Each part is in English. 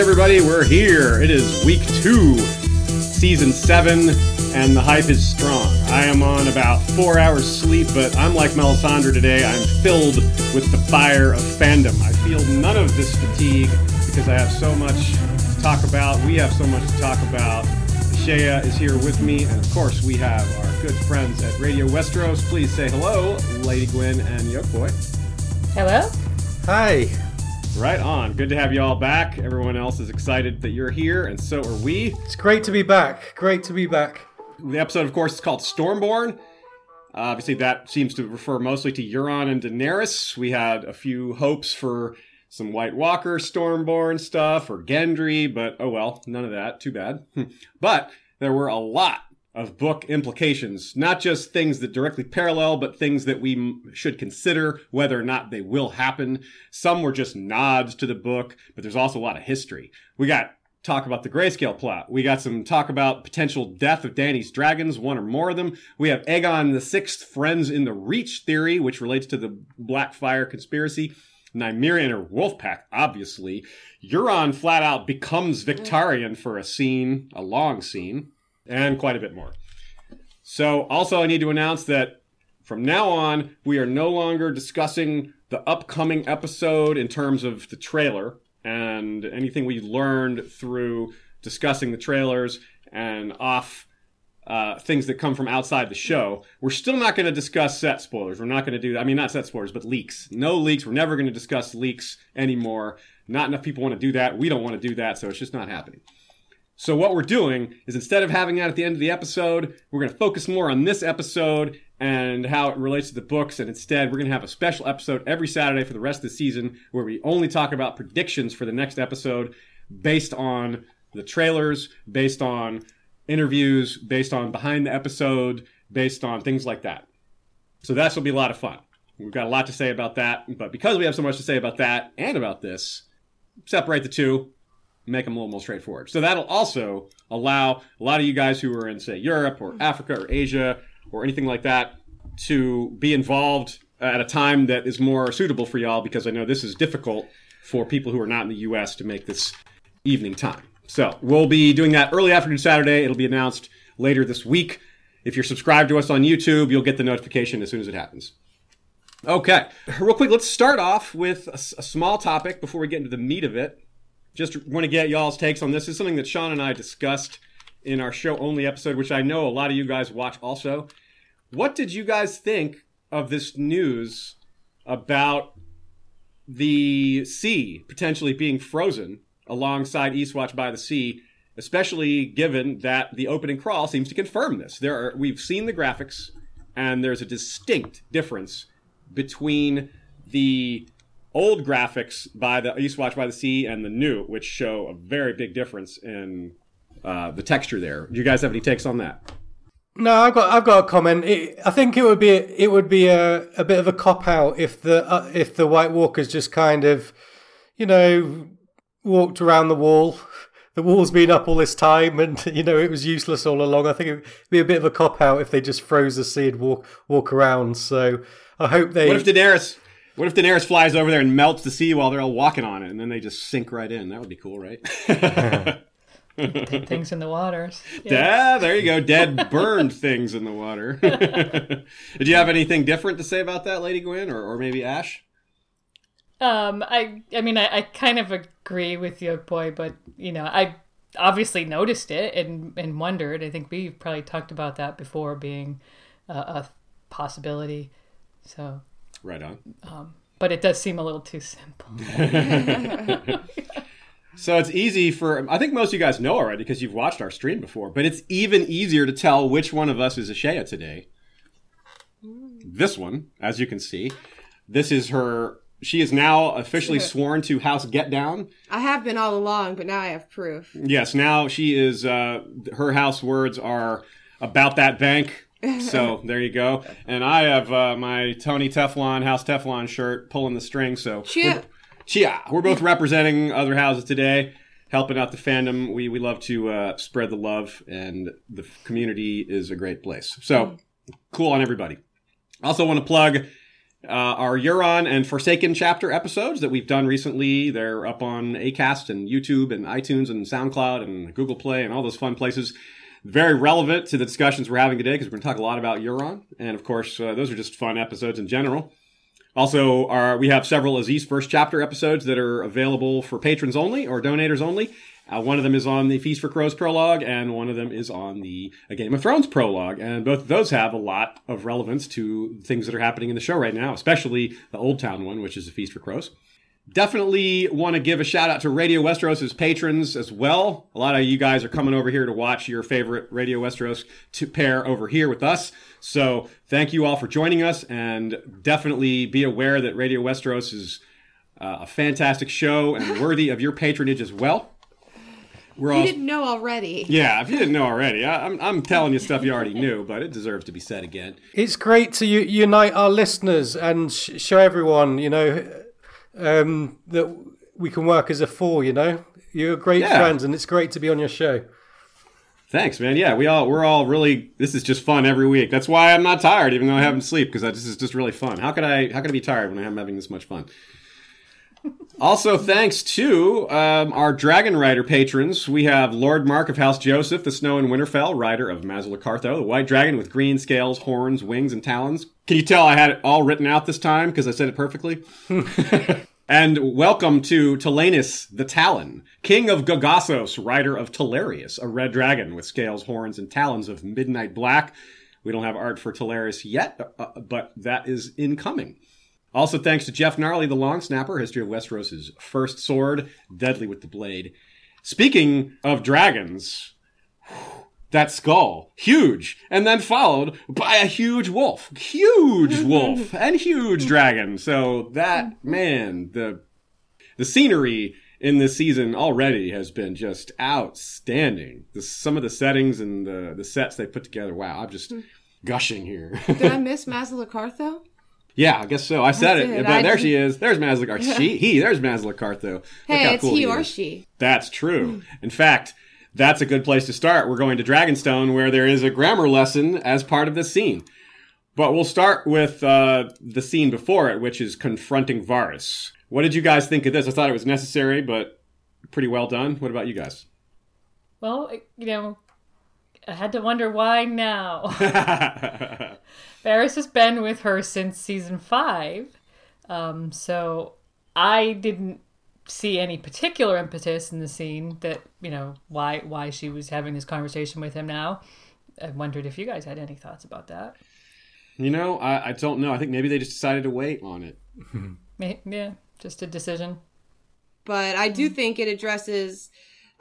Hey, everybody, we're here. It is week two, season seven, and the hype is strong. I am on about four hours sleep, but I'm like Melisandre today. I'm filled with the fire of fandom. I feel none of this fatigue because I have so much to talk about. We have so much to talk about. Shea is here with me, and of course, we have our good friends at Radio Westeros. Please say hello, Lady Gwen and Yoke Boy. Hello? Hi. Right on. Good to have you all back. Everyone else is excited that you're here, and so are we. It's great to be back. Great to be back. The episode, of course, is called Stormborn. Uh, obviously, that seems to refer mostly to Euron and Daenerys. We had a few hopes for some White Walker Stormborn stuff or Gendry, but oh well, none of that. Too bad. but there were a lot of book implications, not just things that directly parallel, but things that we m- should consider whether or not they will happen. Some were just nods to the book, but there's also a lot of history. We got talk about the grayscale plot. We got some talk about potential death of Danny's dragons, one or more of them. We have Aegon the Sixth friends in the Reach theory, which relates to the Blackfire conspiracy. Nymeria or her wolf pack, obviously. Euron flat out becomes Victarion for a scene, a long scene, and quite a bit more. So, also, I need to announce that from now on, we are no longer discussing the upcoming episode in terms of the trailer and anything we learned through discussing the trailers and off uh, things that come from outside the show. We're still not going to discuss set spoilers. We're not going to do, I mean, not set spoilers, but leaks. No leaks. We're never going to discuss leaks anymore. Not enough people want to do that. We don't want to do that, so it's just not happening. So what we're doing is instead of having that at the end of the episode, we're going to focus more on this episode and how it relates to the books. And instead, we're going to have a special episode every Saturday for the rest of the season where we only talk about predictions for the next episode based on the trailers, based on interviews, based on behind the episode, based on things like that. So that's will be a lot of fun. We've got a lot to say about that, but because we have so much to say about that and about this, separate the two, make them a little more straightforward. So that'll also allow a lot of you guys who are in, say, Europe or mm-hmm. Africa or Asia or anything like that to be involved at a time that is more suitable for y'all because I know this is difficult for people who are not in the US to make this evening time. So we'll be doing that early afternoon Saturday. It'll be announced later this week. If you're subscribed to us on YouTube, you'll get the notification as soon as it happens. Okay, real quick, let's start off with a small topic before we get into the meat of it. Just want to get y'all's takes on this. This is something that Sean and I discussed in our show only episode, which I know a lot of you guys watch also. What did you guys think of this news about the sea potentially being frozen alongside Eastwatch by the Sea, especially given that the opening crawl seems to confirm this. There are we've seen the graphics, and there's a distinct difference between the old graphics by the east Eastwatch by the Sea and the new, which show a very big difference in uh, the texture there. Do you guys have any takes on that? No, I've got I've got a comment. It, I think it would be it would be a, a bit of a cop out if the uh, if the White Walkers just kind of, you know, walked around the wall. The wall's been up all this time, and you know it was useless all along. I think it'd be a bit of a cop out if they just froze the sea and walk walk around. So I hope they. What if Daenerys? What if Daenerys flies over there and melts the sea while they're all walking on it, and then they just sink right in? That would be cool, right? Things in the waters. Yeah, there you go. Dead, burned things in the water. Did you have anything different to say about that, Lady Gwen, or, or maybe Ash? Um, I, I mean, I, I kind of agree with you, boy, but you know, I obviously noticed it and and wondered. I think we've probably talked about that before being a, a possibility. So, Right on. But it does seem a little too simple. So it's easy for I think most of you guys know already because you've watched our stream before, but it's even easier to tell which one of us is Ashea today. This one, as you can see, this is her. She is now officially sworn to House Get Down. I have been all along, but now I have proof. Yes, now she is. Uh, her house words are about that bank. So there you go. And I have uh, my Tony Teflon House Teflon shirt pulling the string. So Chia. Chia, we're both representing other houses today, helping out the fandom. We we love to uh, spread the love, and the community is a great place. So cool on everybody. Also want to plug. uh, our Euron and Forsaken chapter episodes that we've done recently. They're up on Acast and YouTube and iTunes and SoundCloud and Google Play and all those fun places. Very relevant to the discussions we're having today because we're going to talk a lot about Euron, and of course, uh, those are just fun episodes in general. Also, our, we have several Aziz first chapter episodes that are available for patrons only or donators only. Uh, one of them is on the Feast for Crows prologue, and one of them is on the A Game of Thrones prologue. And both of those have a lot of relevance to things that are happening in the show right now, especially the Old Town one, which is a Feast for Crows. Definitely want to give a shout out to Radio Westeros' patrons as well. A lot of you guys are coming over here to watch your favorite Radio Westeros to pair over here with us. So thank you all for joining us, and definitely be aware that Radio Westeros is uh, a fantastic show and worthy of your patronage as well. We're all, you didn't know already. Yeah, if you didn't know already, I, am I'm, I'm telling you stuff you already knew, but it deserves to be said again. It's great to u- unite our listeners and sh- show everyone, you know, um, that we can work as a four. You know, you're great yeah. friends, and it's great to be on your show. Thanks, man. Yeah, we all we're all really. This is just fun every week. That's why I'm not tired, even though I haven't sleep, because this is just really fun. How could I? How could I be tired when I'm having this much fun? Also, thanks to um, our Dragon Rider patrons, we have Lord Mark of House Joseph, the Snow and Winterfell, rider of Mazalacartho, the white dragon with green scales, horns, wings, and talons. Can you tell I had it all written out this time because I said it perfectly? and welcome to Talanus the Talon, king of Gagassos, rider of Talarius, a red dragon with scales, horns, and talons of midnight black. We don't have art for Talarius yet, uh, but that is incoming. Also, thanks to Jeff Gnarly, the long snapper, History of Westeros' first sword, deadly with the blade. Speaking of dragons, that skull, huge, and then followed by a huge wolf, huge wolf, and huge dragon. So that man, the the scenery in this season already has been just outstanding. The, some of the settings and the the sets they put together. Wow, I'm just hmm. gushing here. Did I miss Mazalacartho? Yeah, I guess so. I said I it, but I there did. she is. There's Mazlicar. She, he, there's Mazlicar though. Hey, it's cool he or she. That's true. In fact, that's a good place to start. We're going to Dragonstone, where there is a grammar lesson as part of this scene. But we'll start with uh, the scene before it, which is confronting Varys. What did you guys think of this? I thought it was necessary, but pretty well done. What about you guys? Well, you know, I had to wonder why now. Varys has been with her since season five, um, so I didn't see any particular impetus in the scene that you know why why she was having this conversation with him now. I wondered if you guys had any thoughts about that. You know, I, I don't know. I think maybe they just decided to wait on it. yeah, just a decision. But I do think it addresses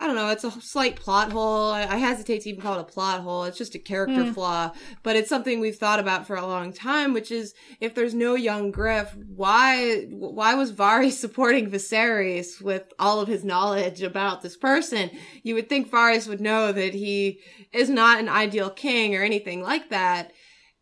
I don't know, it's a slight plot hole. I, I, hesitate to even call it a plot hole. It's just a character mm. flaw, but it's something we've thought about for a long time, which is if there's no young Griff, why, why was Varys supporting Viserys with all of his knowledge about this person? You would think Varys would know that he is not an ideal king or anything like that.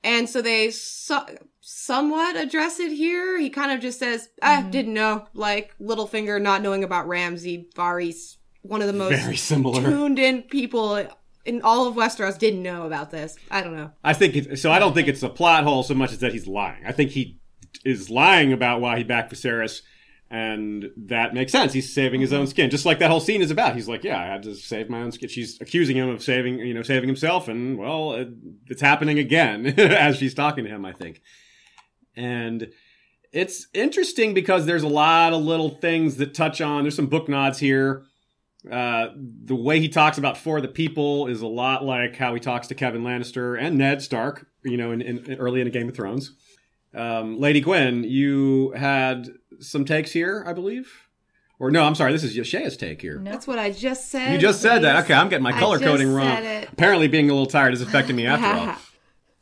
And so they so, somewhat address it here. He kind of just says, I mm-hmm. didn't know, like Littlefinger not knowing about Ramsay, Varys one of the most very similar tuned in people in all of Westeros didn't know about this. I don't know. I think so. I don't think it's a plot hole so much as that he's lying. I think he is lying about why he backed Viserys, and that makes sense. He's saving his own skin, just like that whole scene is about. He's like, "Yeah, I had to save my own skin." She's accusing him of saving, you know, saving himself, and well, it, it's happening again as she's talking to him. I think, and it's interesting because there's a lot of little things that touch on. There's some book nods here uh, the way he talks about for the people is a lot like how he talks to Kevan Lannister and Ned Stark, you know, in, in early in Game of Thrones. Um, Lady Gwen, you had some takes here, I believe. Or no, I'm sorry, this is Yashaya's take here. That's what I just said. You just said that. Okay, I'm getting my color coding wrong. Apparently, being a little tired is affecting me after all.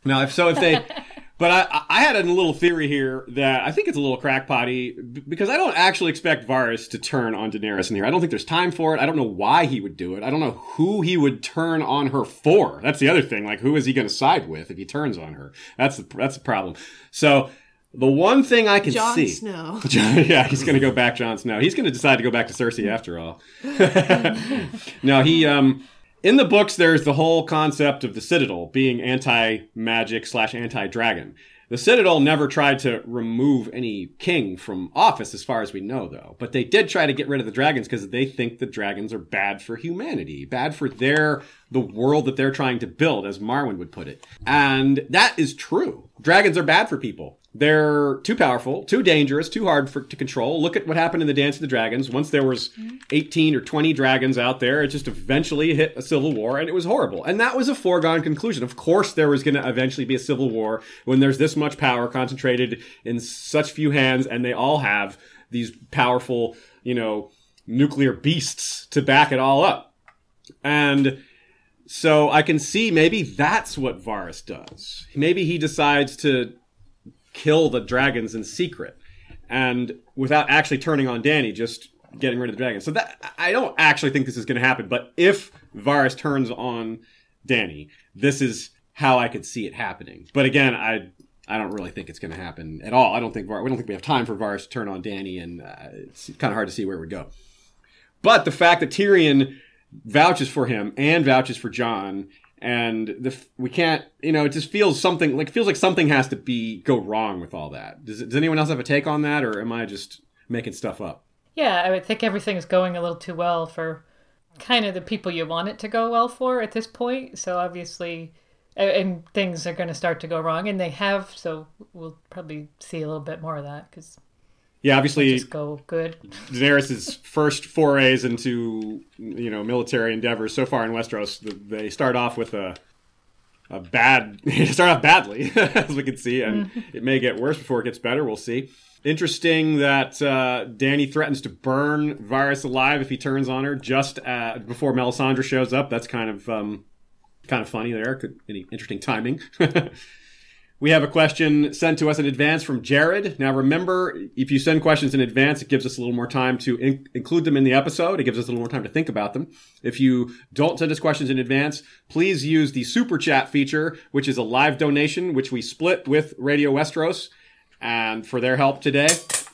Now, if so, if they but I, I had a little theory here that I think it's a little crackpotty because I don't actually expect Varys to turn on Daenerys in here. I don't think there's time for it. I don't know why he would do it. I don't know who he would turn on her for. That's the other thing. Like, who is he going to side with if he turns on her? That's the that's the problem. So the one thing I can see. Jon see, Snow. yeah, he's going to go back. Jon Snow. He's going to decide to go back to Cersei after all. no, he um in the books, there's the whole concept of the Citadel being anti magic slash anti dragon. The Citadel never tried to remove any king from office, as far as we know, though. But they did try to get rid of the dragons because they think the dragons are bad for humanity, bad for their the world that they're trying to build, as Marwyn would put it. And that is true. Dragons are bad for people. They're too powerful, too dangerous, too hard for, to control. Look at what happened in the Dance of the Dragons. Once there was mm-hmm. 18 or 20 dragons out there, it just eventually hit a civil war, and it was horrible. And that was a foregone conclusion. Of course, there was going to eventually be a civil war when there's this much power concentrated in such few hands, and they all have these powerful, you know, nuclear beasts to back it all up. And so I can see maybe that's what Varys does. Maybe he decides to kill the dragons in secret and without actually turning on Danny, just getting rid of the dragons. So that I don't actually think this is going to happen, but if Varys turns on Danny, this is how I could see it happening. But again, I I don't really think it's going to happen at all. I don't think Var- we don't think we have time for Varys to turn on Danny, and uh, it's kind of hard to see where it would go. But the fact that Tyrion vouches for him and vouches for Jon and the we can't you know it just feels something like feels like something has to be go wrong with all that does, does anyone else have a take on that or am i just making stuff up Yeah, I would think everything's going a little too well for kind of the people you want it to go well for at this point. So obviously, and things are going to start to go wrong, and they have. So we'll probably see a little bit more of that because yeah obviously just go good. daenerys's first forays into you know military endeavors so far in westeros they start off with a a bad they start off badly as we can see and it may get worse before it gets better we'll see. Interesting that uh, danny threatens to burn Varys alive if he turns on her just uh, before melisandre shows up. That's kind of um, kind of funny there. Could any interesting timing We have a question sent to us in advance from Jared. Now, remember, if you send questions in advance, it gives us a little more time to in- include them in the episode. It gives us a little more time to think about them. If you don't send us questions in advance, please use the super chat feature, which is a live donation, which we split with Radio Westeros, and for their help today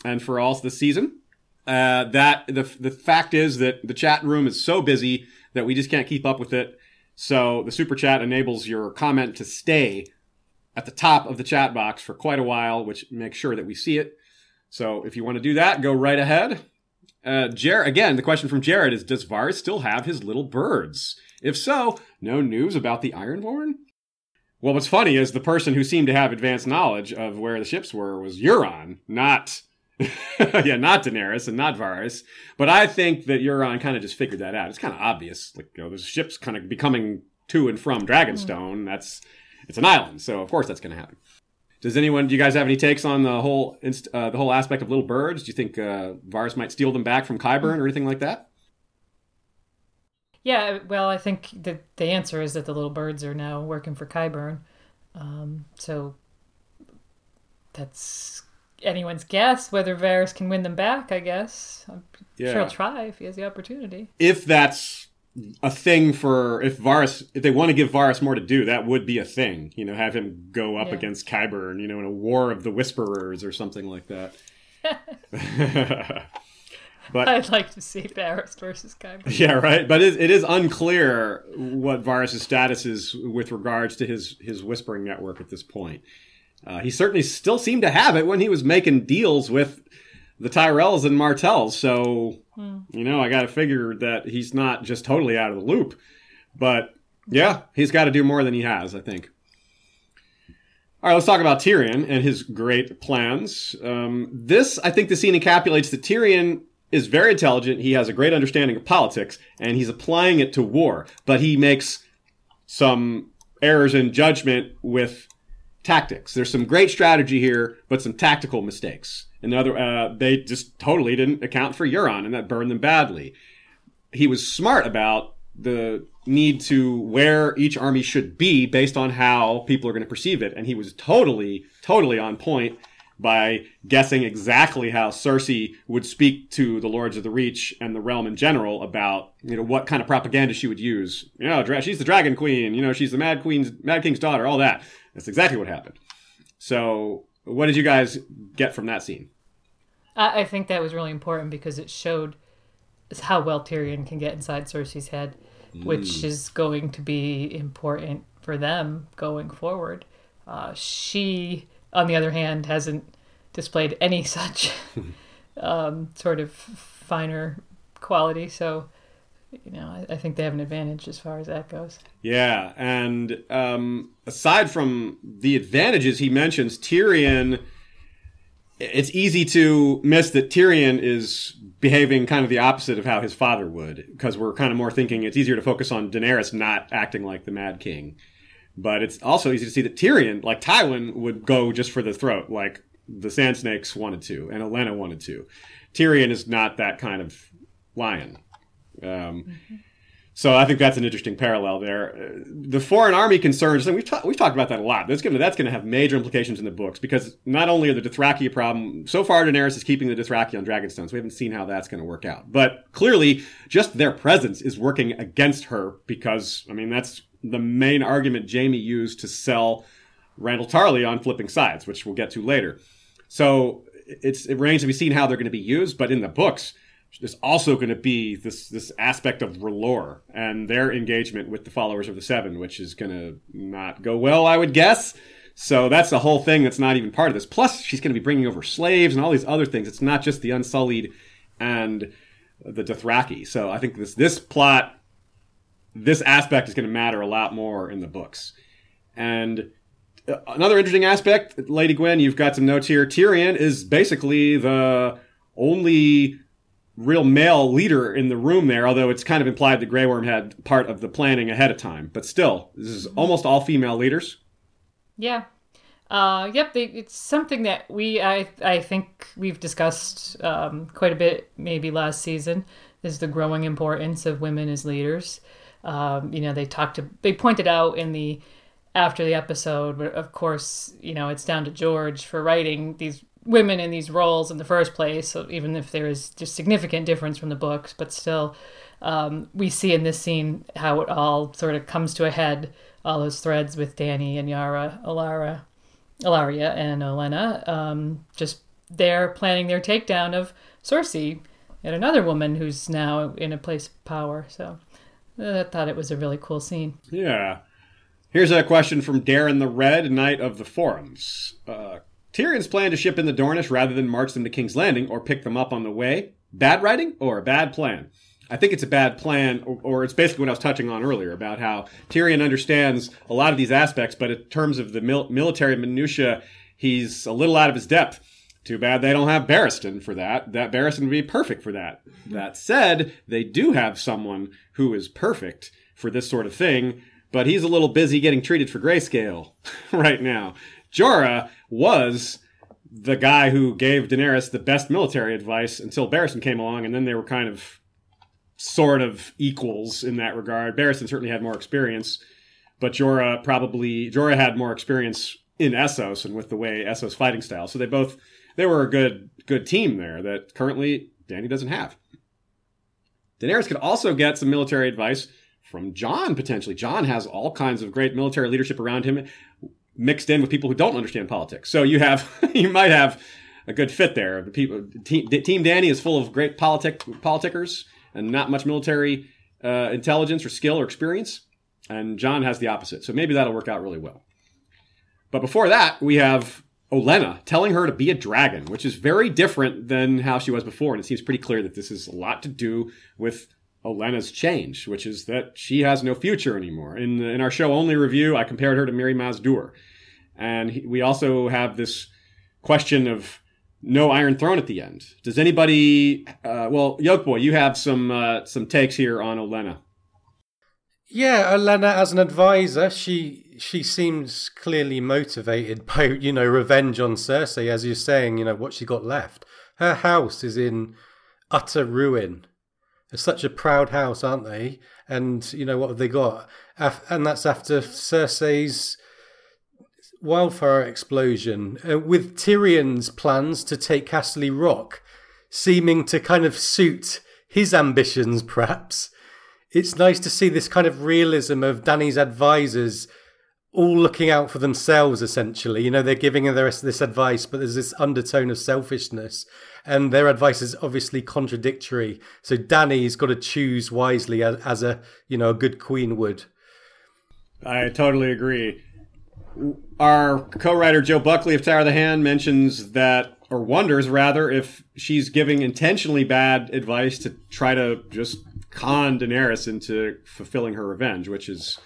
and for all the season. Uh, that the the fact is that the chat room is so busy that we just can't keep up with it. So the super chat enables your comment to stay at the top of the chat box for quite a while, which makes sure that we see it. So if you want to do that, go right ahead. Uh, Jared, again, the question from Jared is Does Varys still have his little birds? If so, no news about the Ironborn? Well, what's funny is the person who seemed to have advanced knowledge of where the ships were was Euron, not. yeah, not Daenerys and not Varys. But I think that Euron kind of just figured that out. It's kind of obvious. Like, you know, there's ships kind of becoming to and from Dragonstone. That's it's an island, so of course that's going to happen. Does anyone? Do you guys have any takes on the whole inst- uh, the whole aspect of little birds? Do you think uh, Varys might steal them back from Qyburn or anything like that? Yeah, well, I think the the answer is that the little birds are now working for Qyburn. Um, so that's anyone's guess whether Varys can win them back. I guess I'm Yeah. sure he'll try if he has the opportunity. If that's a thing for if Varys, if they want to give Varys more to do, that would be a thing. You know, have him go up Yeah. against Qyburn. You know, in a war of the Whisperers or something like that. but I'd like to see Varys versus Qyburn. Yeah, right. But it, it is unclear what Varys' status is with regards to his his whispering network at this point. Uh, he certainly still seemed to have it when he was making deals with the Tyrells and Martells. So you know, I got to figure that he's not just totally out of the loop. But yeah, he's got to do more than he has. I think. All right, let's talk about Tyrion and his great plans. Um, this, I think, the scene encapsulates that Tyrion is very intelligent. He has a great understanding of politics, and he's applying it to war. But he makes some errors in judgment with tactics. There's some great strategy here, but some tactical mistakes. Other, uh, they just totally didn't account for Euron, and that burned them badly. He was smart about the need to where each army should be based on how people are going to perceive it, and he was totally, totally on point by guessing exactly how Cersei would speak to the Lords of the Reach and the realm in general about you know what kind of propaganda she would use. You know, dra- she's the Dragon Queen. You know, she's the Mad Queen's Mad King's daughter. All that. That's exactly what happened. So, what did you guys get from that scene? I, I think that was really important because it showed how well Tyrion can get inside Cersei's head, which is going to be important for them going forward. Uh, she on the other hand, hasn't displayed any such um, sort of finer quality. So, you know, I, I, think they have an advantage as far as that goes. Yeah, and um, aside from the advantages he mentions, Tyrion. It's easy to miss that Tyrion is behaving kind of the opposite of how his father would, because we're kind of more thinking it's easier to focus on Daenerys not acting like the Mad King. But it's also easy to see that Tyrion, like Tywin, would go just for the throat, like the Sand Snakes wanted to, and Olenna wanted to. Tyrion is not that kind of lion. Um. So I think that's an interesting parallel there. The foreign army concerns, and we've, ta- we've talked about that a lot. That's going that's to have major implications in the books because not only are the Dothraki a problem, so far Daenerys is keeping the Dothraki on Dragonstone, so we haven't seen how that's going to work out. But clearly, just their presence is working against her because, I mean, that's the main argument Jaime used to sell Randyll Tarly on flipping sides, which we'll get to later. So it's it remains to be seen how they're going to be used, but in the books, there's also going to be this this aspect of R'hllor and their engagement with the followers of the Seven, which is going to not go well, I would guess. So that's the whole thing that's not even part of this. Plus, she's going to be bringing over slaves and all these other things. It's not just the Unsullied and the Dothraki. So I think this this plot, this aspect is going to matter a lot more in the books. And uh, another interesting aspect, Lady Gwen, you've got some notes here. Tyrion is basically the only real male leader in the room there, although it's kind of implied that Grey Worm had part of the planning ahead of time. But still, this is almost all female leaders. Yeah. Uh, yep, they, it's something that we I I think we've discussed um, quite a bit maybe last season is the growing importance of women as leaders. Um, you know, they talked to they pointed out in the after the episode, but of course, you know, it's down to George for writing these women in these roles in the first place, so even if there is just significant difference from the books, but still, um, we see in this scene how it all sort of comes to a head, all those threads with Danny and Yara, Alara, Ellaria, and Olenna, um, just they're planning their takedown of Cersei and another woman who's now in a place of power. So I thought it was a really cool scene. Yeah. Here's a question from Darren the Red, Knight of the Forums. Uh, Tyrion's plan to ship in the Dornish rather than march them to King's Landing or pick them up on the way. Bad writing or a bad plan? I think it's a bad plan, or, or, it's basically what I was touching on earlier about how Tyrion understands a lot of these aspects, but in terms of the mil- military minutia, he's a little out of his depth. Too bad they don't have Barristan for that. That Barristan would be perfect for that. That said, they do have someone who is perfect for this sort of thing, but he's a little busy getting treated for grayscale right now. Jorah was the guy who gave Daenerys the best military advice until Barristan came along, and then they were kind of sort of equals in that regard. Barristan certainly had more experience, but Jorah probably Jorah had more experience in Essos and with the way Essos fighting style. So they both they were a good good team there that currently Danny doesn't have. Daenerys could also get some military advice from Jon potentially. Jon has all kinds of great military leadership around him mixed in with people who don't understand politics. So you have you might have a good fit there. The people team, team Dany is full of great politic politickers and not much military uh, intelligence or skill or experience, and Jon has the opposite. So maybe that'll work out really well. But before that, we have Olenna telling her to be a dragon, which is very different than how she was before, and it seems pretty clear that this is a lot to do with Olenna's change, which is that she has no future anymore. In in our show only review, I compared her to Mirri Maz Duur, and he, we also have this question of no Iron Throne at the end. Does anybody? Uh, well, Yolkboy, you have some uh, some takes here on Olenna. Yeah, Olena as an advisor, she she seems clearly motivated by you know revenge on Cersei, as you're saying. You know what she got left. Her house is in utter ruin they're such a proud house, aren't they? And you know what have they got? And that's after Cersei's wildfire explosion, uh, with Tyrion's plans to take Casterly Rock, seeming to kind of suit his ambitions, perhaps. It's nice to see this kind of realism of Danny's advisors all looking out for themselves essentially. You know they're giving her this advice but there's this undertone of selfishness and their advice is obviously contradictory. So danny's got to choose wisely as, as a you know a good queen would. I totally agree. Our co-writer Joe Buckley of Tower of the Hand mentions that, or wonders rather, if she's giving intentionally bad advice to try to just con Daenerys into fulfilling her revenge, which is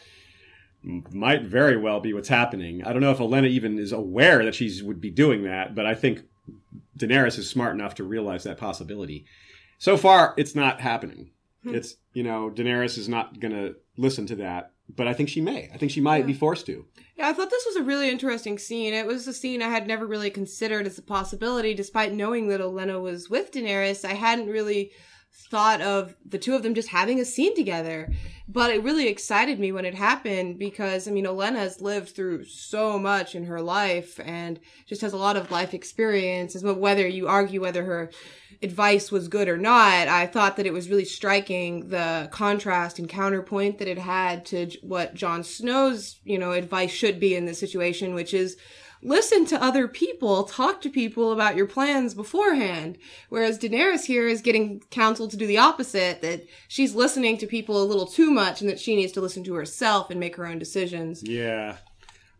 might very well be what's happening. I don't know if Olenna even is aware that she would be doing that, but I think Daenerys is smart enough to realize that possibility. So far, it's not happening. Hmm. It's you know Daenerys is not going to listen to that, but I think she may. I think she might be forced to. Yeah, I thought this was a really interesting scene. It was a scene I had never really considered as a possibility, despite knowing that Olenna was with Daenerys. I hadn't really thought of the two of them just having a scene together. But it really excited me when it happened because, I mean, Olenna has lived through so much in her life and just has a lot of life experiences. But whether you argue whether her advice was good or not, I thought that it was really striking the contrast and counterpoint that it had to what Jon Snow's, you know, advice should be in this situation, which is listen to other people, talk to people about your plans beforehand. Whereas Daenerys here is getting counsel to do the opposite, that she's listening to people a little too much and that she needs to listen to herself and make her own decisions. Yeah.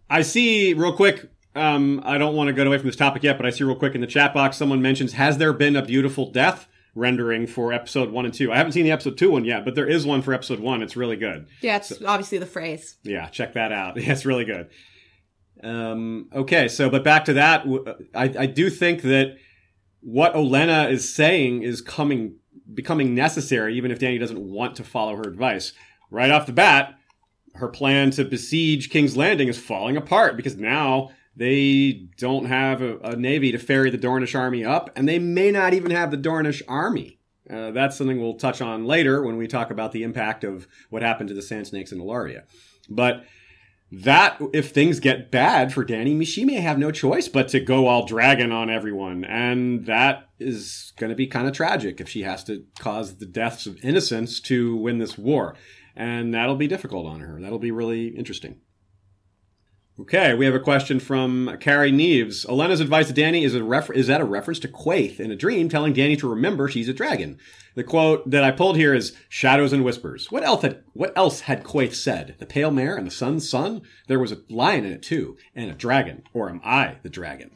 I see real quick. Um, I don't want to get away from this topic yet, but I see real quick in the chat box someone mentions Has there been a beautiful death rendering for episode one and two? I haven't seen the episode two one yet, but there is one for episode one. It's really good. Yeah, it's obviously the phrase. Yeah, check that out. Yeah, it's really good. Um, okay, so but back to that, I, I do think that what Olenna is saying is coming becoming necessary, even if Danny doesn't want to follow her advice. Right off the bat, her plan to besiege King's Landing is falling apart because now they don't have a, a navy to ferry the Dornish army up, and they may not even have the Dornish army. Uh, that's something we'll touch on later when we talk about the impact of what happened to the Sand Snakes in Ellaria. But that if things get bad for Danny, she may have no choice but to go all dragon on everyone, and that is going to be kind of tragic if she has to cause the deaths of innocents to win this war, and that'll be difficult on her. That'll be really interesting. Okay, we have a question from Carrie Neves. Olenna's advice to Danny is a refer- is that a reference to Quaithe in a dream telling Danny to remember she's a dragon. The quote that I pulled here is "Shadows and whispers." What else had what else had Quaithe said? The pale mare and the sun's son. There was a lion in it too, and a dragon. Or am I the dragon?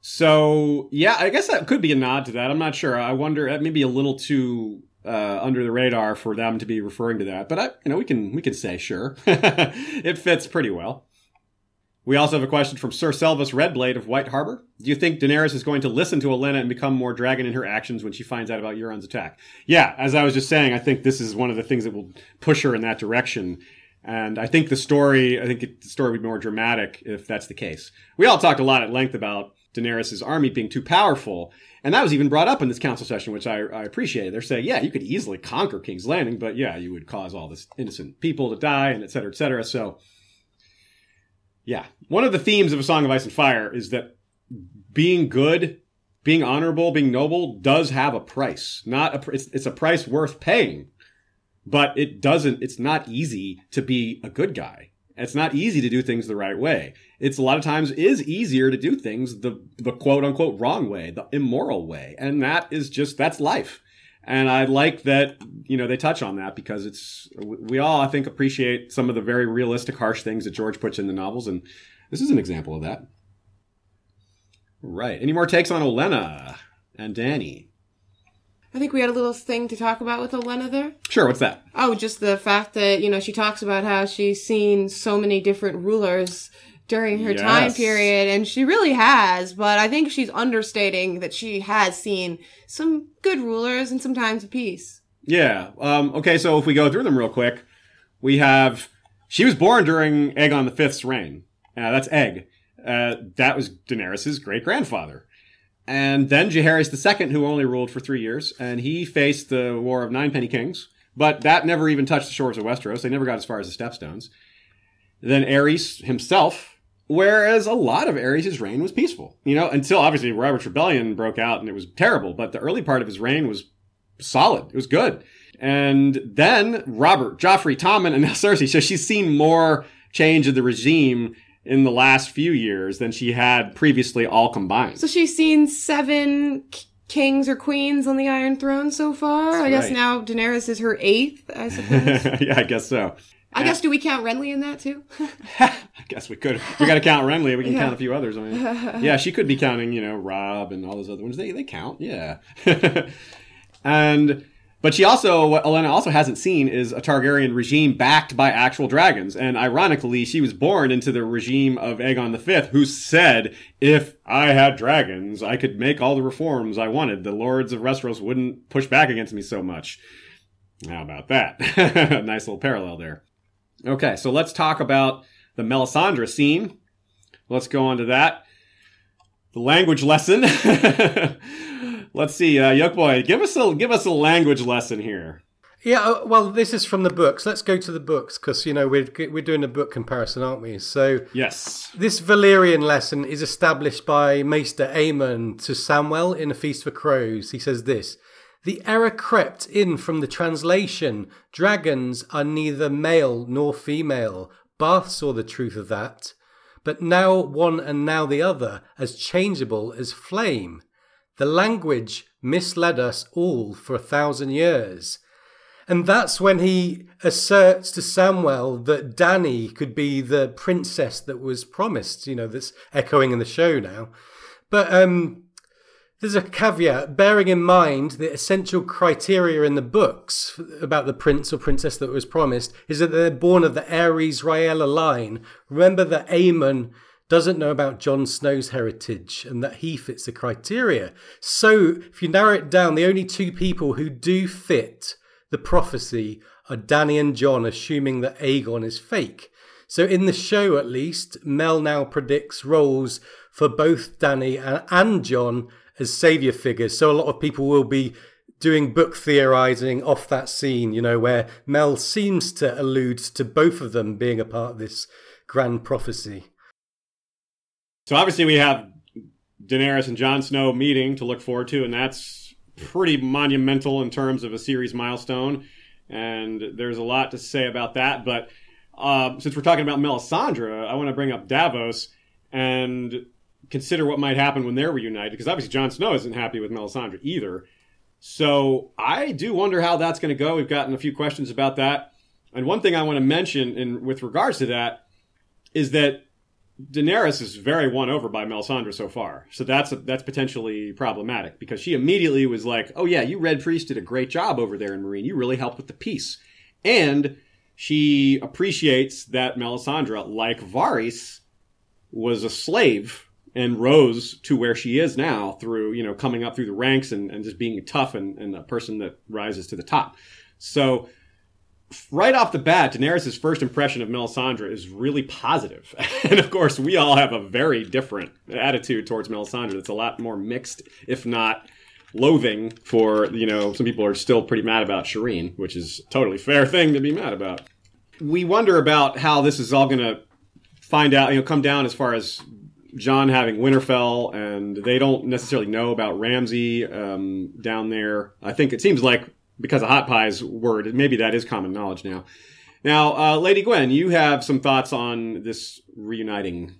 So yeah, I guess that could be a nod to that. I'm not sure. I wonder. That may be a little too uh, under the radar for them to be referring to that. But I, you know, we can we can say sure. it fits pretty well. We also have a question from Sir Selvus Redblade of White Harbor. Do you think Daenerys is going to listen to Olenna and become more dragon in her actions when she finds out about Euron's attack? Yeah, as I was just saying, I think this is one of the things that will push her in that direction. And I think the story, I think the story would be more dramatic if that's the case. We all talked a lot at length about Daenerys' army being too powerful. And that was even brought up in this council session, which I, I appreciate. They're saying, yeah, you could easily conquer King's Landing, but yeah, you would cause all this innocent people to die and et cetera, et cetera. So, yeah. One of the themes of A Song of Ice and Fire is that being good, being honorable, being noble does have a price. Not a, pr- it's, it's a price worth paying, but it doesn't, it's not easy to be a good guy. It's not easy to do things the right way. It's a lot of times is easier to do things the, the quote unquote wrong way, the immoral way. And that is just, that's life. And I like that, you know, they touch on that because it's, we all, I think, appreciate some of the very realistic, harsh things that George puts in the novels. And this is an example of that. Right. Any more takes on Olenna and Danny? I think we had a little thing to talk about with Olenna there. Sure. What's that? Oh, just the fact that, you know, she talks about how she's seen so many different rulers during her time period, and she really has, but I think she's understating that she has seen some good rulers and some times of peace. Yeah. Um, okay. So if we go through them real quick, we have she was born during Aegon the Fifth's reign. Uh, that's Egg. Uh, that was Daenerys' great grandfather. And then Jaehaerys II, who only ruled for three years, and he faced the War of Nine Penny Kings, but that never even touched the shores of Westeros. They never got as far as the Stepstones. Then Aerys himself, whereas a lot of Aerys' reign was peaceful, you know, until obviously Robert's Rebellion broke out and it was terrible, but the early part of his reign was solid. It was good. And then Robert, Joffrey, Tommen, and now Cersei. So she's seen more change of the regime in the last few years than she had previously all combined. So she's seen seven k- kings or queens on the Iron Throne so far. I guess now Daenerys is her eighth, I suppose. yeah, I guess so. I guess do we count Renly in that too? I guess we could. We got to count Renly. We can count a few others. I mean, yeah, she could be counting. You know, Robb and all those other ones. They they count. Yeah. and but she also what Olenna also hasn't seen is a Targaryen regime backed by actual dragons. And ironically, she was born into the regime of Aegon V, who said, "If I had dragons, I could make all the reforms I wanted. The lords of Westeros wouldn't push back against me so much." How about that? nice little parallel there. Okay, so let's talk about the Melisandre scene. Let's go on to that. The language lesson. let's see, uh, Yoke Boy, give us a give us a language lesson here. Yeah, uh, well, this is from the books. Let's go to the books because you know we're we're doing a book comparison, aren't we? So yes, this Valyrian lesson is established by Maester Aemon to Samwell in A Feast for Crows. He says this: the error crept in from the translation. Dragons are neither male nor female. Barth saw the truth of that. But now one and now the other, as changeable as flame. The language misled us all for a thousand years. And that's when he asserts to Samwell that Danny could be the princess that was promised, you know, that's echoing in the show now. But um, there's a caveat, bearing in mind the essential criteria in the books about the prince or princess that was promised is that they're born of the Aerys Rhaella line. Remember that Aemon doesn't know about Jon Snow's heritage and that he fits the criteria. So, if you narrow it down, the only two people who do fit the prophecy are Danny and Jon, assuming that Aegon is fake. So, in the show at least, Mel now predicts roles for both Danny and, and Jon as savior figures. So a lot of people will be doing book theorizing off that scene, you know, where Mel seems to allude to both of them being a part of this grand prophecy. So obviously we have Daenerys and Jon Snow meeting to look forward to, and that's pretty monumental in terms of a series milestone. And there's a lot to say about that. But uh, since we're talking about Melisandre, I want to bring up Davos and consider what might happen when they're reunited, because obviously Jon Snow isn't happy with Melisandre either. So I do wonder how that's going to go. We've gotten a few questions about that. And one thing I want to mention in with regards to that is that Daenerys is very won over by Melisandre so far. So that's a, that's potentially problematic because she immediately was like, "Oh yeah, you Red Priest did a great job over there in Meereen. You really helped with the peace." And she appreciates that Melisandre, like Varys, was a slave and rose to where she is now through you know coming up through the ranks and, and just being tough and, and a person that rises to the top so right off the bat daenerys' first impression of melisandre is really positive. and of course we all have a very different attitude towards melisandre that's a lot more mixed if not loathing for you know some people are still pretty mad about shireen which is totally fair thing to be mad about we wonder about how this is all going to find out you know come down as far as Jon having Winterfell, and they don't necessarily know about Ramsay um, down there. I think it seems like because of Hot Pie's word, maybe that is common knowledge now. Now, uh, Lady Gwen, you have some thoughts on this reuniting.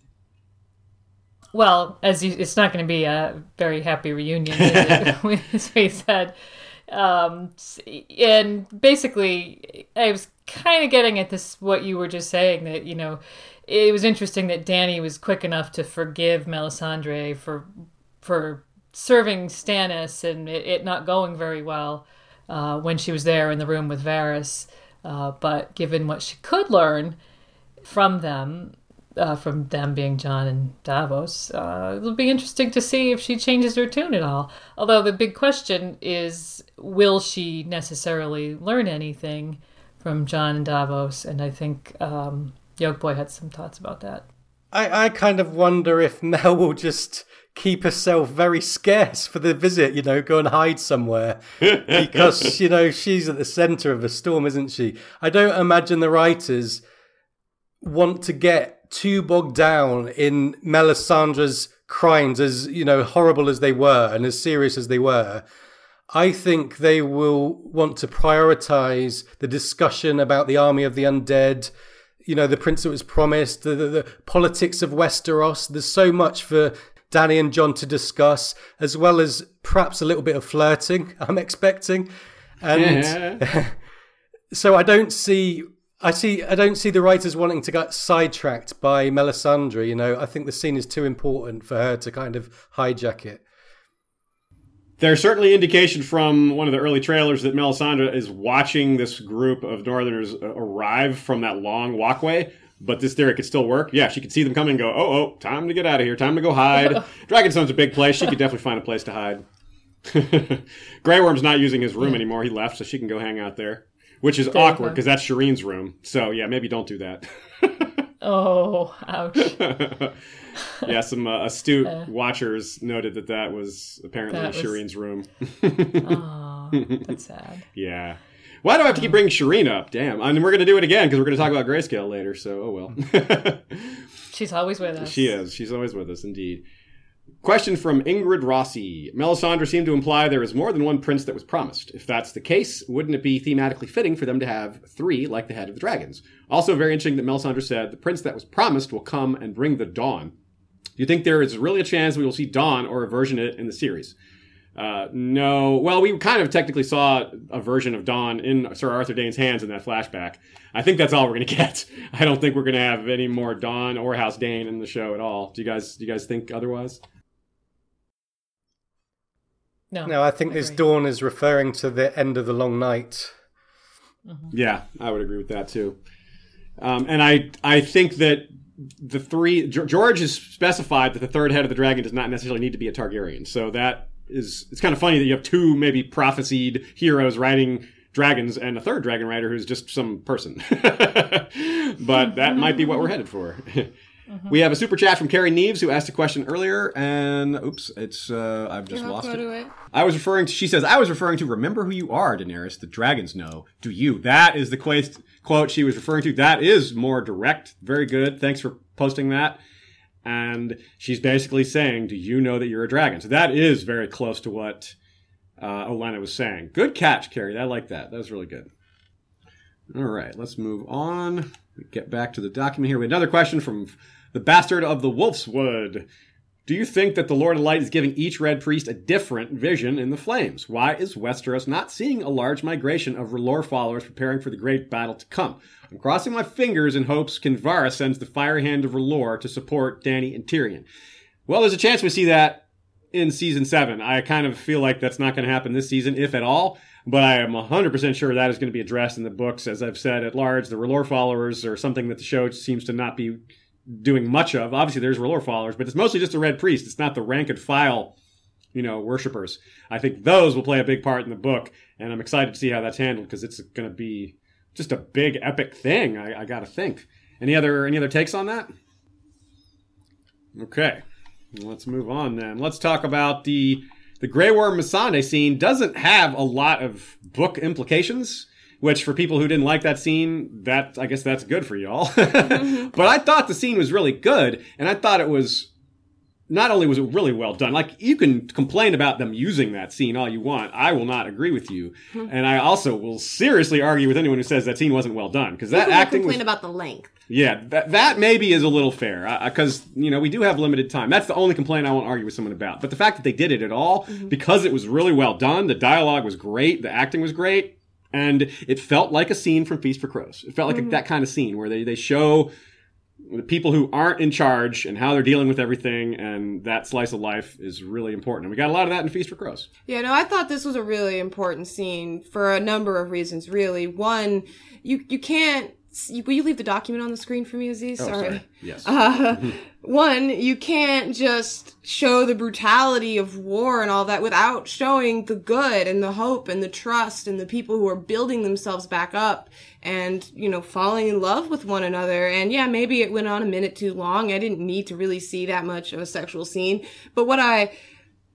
Well, as you, it's not going to be a very happy reunion, as we said. Um, and basically, I was kind of getting at this what you were just saying that you know it was interesting that Danny was quick enough to forgive Melisandre for for serving Stannis and it, it not going very well uh, when she was there in the room with Varys. Uh, but given what she could learn from them, uh, from them being Jon and Davos, uh, it'll be interesting to see if she changes her tune at all. Although the big question is, will she necessarily learn anything from Jon and Davos? And I think um, Yoke Boy had some thoughts about that. I, I kind of wonder if Mel will just keep herself very scarce for the visit, you know, go and hide somewhere. because, you know, she's at the centre of a storm, isn't she? I don't imagine the writers want to get too bogged down in Melisandre's crimes, as, you know, horrible as they were and as serious as they were. I think they will want to prioritize the discussion about the army of the undead, you know, the prince that was promised, the, the, the, politics of Westeros. There's so much for Danny and Jon to discuss, as well as perhaps a little bit of flirting, I'm expecting. And so I don't see I see. I don't see the writers wanting to get sidetracked by Melisandre. You know, I think the scene is too important for her to kind of hijack it. There's certainly indication from one of the early trailers that Melisandre is watching this group of Northerners uh, arrive from that long walkway. But this theory could still work. Yeah, she could see them coming and go, oh, oh, time to get out of here. Time to go hide. Dragonstone's a big place. She could definitely find a place to hide. Grey Worm's not using his room anymore. He left, so she can go hang out there. Which is awkward because that's Shireen's room. So, yeah, maybe don't do that. Oh, ouch. yeah, some uh, astute watchers noted that that was apparently That was- Shireen's room. Oh, that's sad. Yeah. Why do I have to keep bringing Shireen up? Damn. I mean, we're going to do it again because we're going to talk about Grayscale later, so oh well. She's always with us. she is. She's always with us, indeed. Question from Ingrid Rossi. Melisandre seemed to imply there is more than one prince that was promised. If that's the case, wouldn't it be thematically fitting for them to have three like the head of the dragons? Also, very interesting that Melisandre said the prince that was promised will come and bring the dawn. Do you think there is really a chance we will see Dawn or a version of it in the series? Uh, no. Well, we kind of technically saw a version of Dawn in Sir Arthur Dayne's hands in that flashback. I think that's all we're going to get. I don't think we're going to have any more Dawn or House Dane in the show at all. Do you guys? Do you guys think otherwise? No, No, I think this dawn is referring to the end of the long night. Yeah, I would agree with that too. Um, and I I think that the three George has specified that the third head of the dragon does not necessarily need to be a Targaryen. So that is it's kind of funny that you have two maybe prophesied heroes riding dragons and a third dragon rider who's just some person. but that might be what we're headed for. We have a super chat from Carrie Neves who asked a question earlier, and oops, it's uh, I've just lost it. it. I was referring to, she says, I was referring to, remember who you are, Daenerys. The dragons know. Do you? That is the quote, quote she was referring to. That is more direct. Very good. Thanks for posting that. And she's basically saying, do you know that you're a dragon? So that is very close to what uh, Olenna was saying. Good catch, Carrie. I like that. That was really good. All right, let's move on. Get back to the document here. We have another question from the bastard of the Wolf's Wood. Do you think that the Lord of Light is giving each Red Priest a different vision in the flames? Why is Westeros not seeing a large migration of R'hllor followers preparing for the great battle to come? I'm crossing my fingers in hopes Kinvara sends the Fire Hand of R'hllor to support Danny and Tyrion. Well, there's a chance we see that in season seven. I kind of feel like that's not going to happen this season, if at all. But I am 100% sure that is going to be addressed in the books. As I've said at large, the R'hllor followers are something that the show seems to not be doing much of. Obviously, there's R'hllor followers, but it's mostly just the Red Priest. It's not the rank and file, you know, worshippers. I think those will play a big part in the book, and I'm excited to see how that's handled because it's going to be just a big epic thing. I, I got to think. Any other any other takes on that? Okay, let's move on then. Let's talk about the the Grey Worm Missandei scene. Doesn't have a lot of book implications which for people who didn't like that scene, that I guess that's good for y'all. Mm-hmm. but I thought the scene was really good, and I thought it was not only was it really well done. Like you can complain about them using that scene all you want, I will not agree with you, mm-hmm. and I also will seriously argue with anyone who says that scene wasn't well done because that People acting was complain about the length. yeah, that, that maybe is a little fair because you know we do have limited time. That's the only complaint I won't argue with someone about. But the fact that they did it at all mm-hmm. because it was really well done, the dialogue was great, the acting was great, and it felt like a scene from Feast for Crows. It felt like a, mm-hmm. that kind of scene where they they show the people who aren't in charge and how they're dealing with everything, and that slice of life is really important. And we got a lot of that in Feast for Crows. Yeah, no, I thought this was a really important scene for a number of reasons. Really, one, you you can't. Will you leave the document on the screen for me, Aziz? Oh, sorry. Yes. Uh, one, you can't just show the brutality of war and all that without showing the good and the hope and the trust and the people who are building themselves back up and, you know, falling in love with one another. And yeah, maybe it went on a minute too long. I didn't need to really see that much of a sexual scene. But what I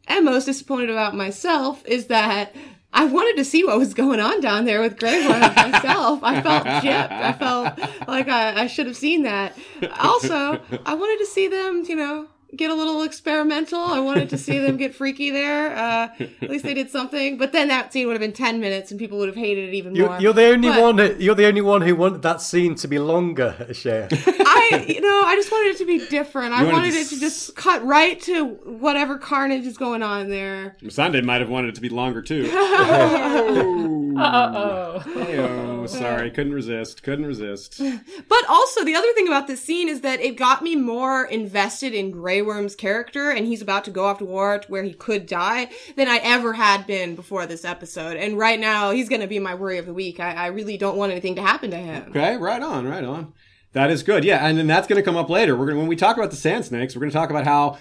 am most disappointed about myself is that I wanted to see what was going on down there with Grey Worm myself. I felt gypped. I felt like I, I should have seen that. Also, I wanted to see them, you know, get a little experimental. I wanted to see them get freaky there. Uh, at least they did something. But then that scene would have been ten minutes, and people would have hated it even You, more. you're the only But one. You're the only one who wanted that scene to be longer, Shea. I I, you know, I just wanted it to be different. I You wanted wanted to it to just cut right to whatever carnage is going on there. Sunday might have wanted it to be longer too. Uh oh. oh, sorry, couldn't resist. Couldn't resist. But also, the other thing about this scene is that it got me more invested in Grey Worm's character, and he's about to go off to war where he could die, than I ever had been before this episode. And right now, he's going to be my worry of the week. I, I really don't want anything to happen to him. Okay, right on, right on. That is good. Yeah, and then that's going to come up later. We're going when we talk about the Sand Snakes, we're going to talk about how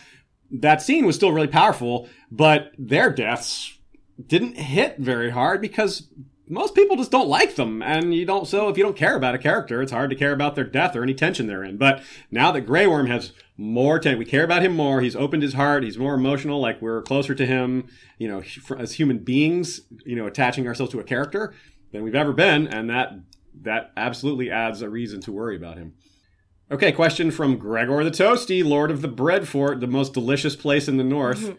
that scene was still really powerful, but their deaths didn't hit very hard because most people just don't like them, and you don't. So if you don't care about a character, it's hard to care about their death or any tension they're in. But now that Grey Worm has more tension, we care about him more. He's opened his heart. He's more emotional. Like we're closer to him. You know, as human beings, you know, attaching ourselves to a character than we've ever been, and that that absolutely adds a reason to worry about him. Okay, question from Gregor the Toasty, Lord of the Bread Fort, the most delicious place in the north. Mm-hmm.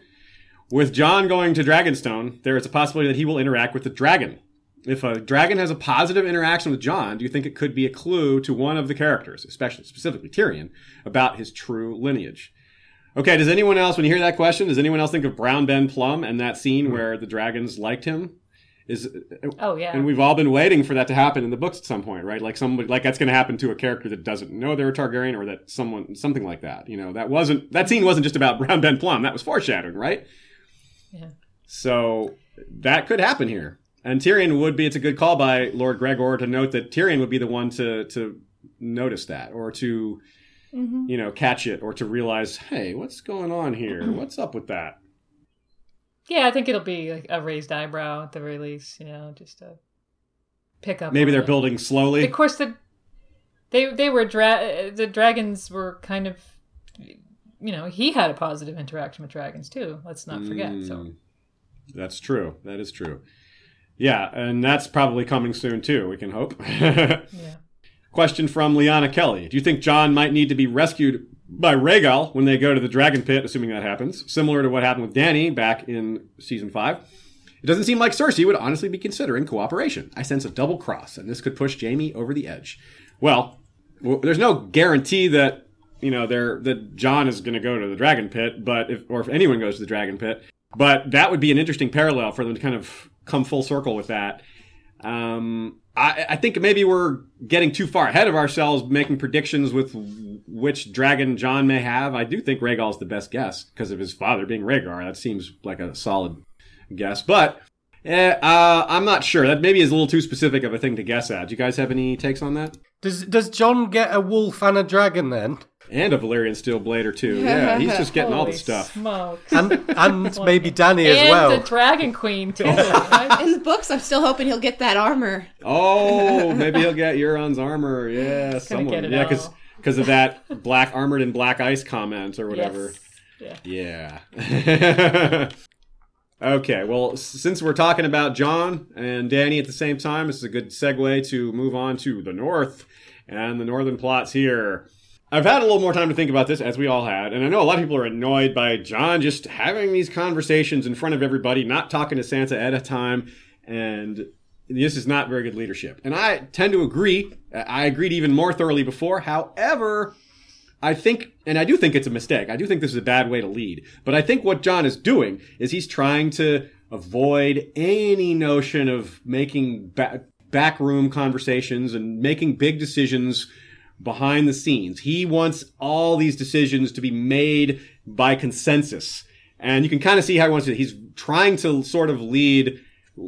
With Jon going to Dragonstone, there is a possibility that he will interact with the dragon. If a dragon has a positive interaction with Jon, do you think it could be a clue to one of the characters, especially specifically Tyrion, about his true lineage? Okay, does anyone else, when you hear that question, does anyone else think of Brown Ben Plumm and that scene hmm. where the dragons liked him? Is uh, Oh yeah. and we've all been waiting for that to happen in the books at some point, right? Like somebody, like that's going to happen to a character that doesn't know they're a Targaryen, or that someone, something like that. You know, that wasn't that scene wasn't just about Brown Ben Plumm. That was foreshadowing, right? Yeah. So that could happen here, and Tyrion would be. It's a good call by Lord Gregor to note that Tyrion would be the one to to notice that, or to you know catch it, or to realize, hey, what's going on here? What's up with that? Yeah, I think it'll be like a raised eyebrow at the very least. You know, just to pick up. Maybe they're it. building slowly. Of course, the they they were dra- the dragons were kind of, you know, he had a positive interaction with dragons too. Let's not forget. So Mm, That's true. That is true. Yeah, and that's probably coming soon too, we can hope. yeah. Question from Liana Kelly. Do you think Jon might need to be rescued by Rhaegal when they go to the dragon pit, assuming that happens, similar to what happened with Danny back in season 5? It doesn't seem like Cersei would honestly be considering cooperation. I sense a double cross, and this could push Jaime over the edge. Well, w- there's no guarantee that you know they're, that Jon is going to go to the dragon pit, but if or if anyone goes to the dragon pit, but that would be an interesting parallel for them to kind of come full circle with that. Um, I, I think maybe we're getting too far ahead of ourselves making predictions with which dragon Jon may have. I do think Rhaegal's the best guess because of his father being Rhaegar. That seems like a solid guess, but eh, uh, I'm not sure. That maybe is a little too specific of a thing to guess at. Do you guys have any takes on that? Does does Jon get a wolf and a dragon then? And a Valyrian steel blade or two. Yeah, he's just getting all the stuff. Smokes. And and maybe Danny as and well. the dragon queen too. right? In the books, I'm still hoping he'll get that armor. Oh, maybe he'll get Euron's armor. Yeah, someone. yeah, because all. of that black armored and black ice comment or whatever. Yes. Yeah. Yeah. okay, well, since we're talking about Jon and Danny at the same time, this is a good segue to move on to the North and the Northern plots here. I've had a little more time to think about this, as we all had, and I know a lot of people are annoyed by Jon just having these conversations in front of everybody, not talking to Sansa at a time, and this is not very good leadership. And I tend to agree. I agreed even more thoroughly before. However, I think, and I do think it's a mistake. I do think this is a bad way to lead. But I think what Jon is doing is he's trying to avoid any notion of making ba- backroom conversations and making big decisions behind the scenes. He wants all these decisions to be made by consensus. And you can kind of see how he wants to. He's trying to sort of lead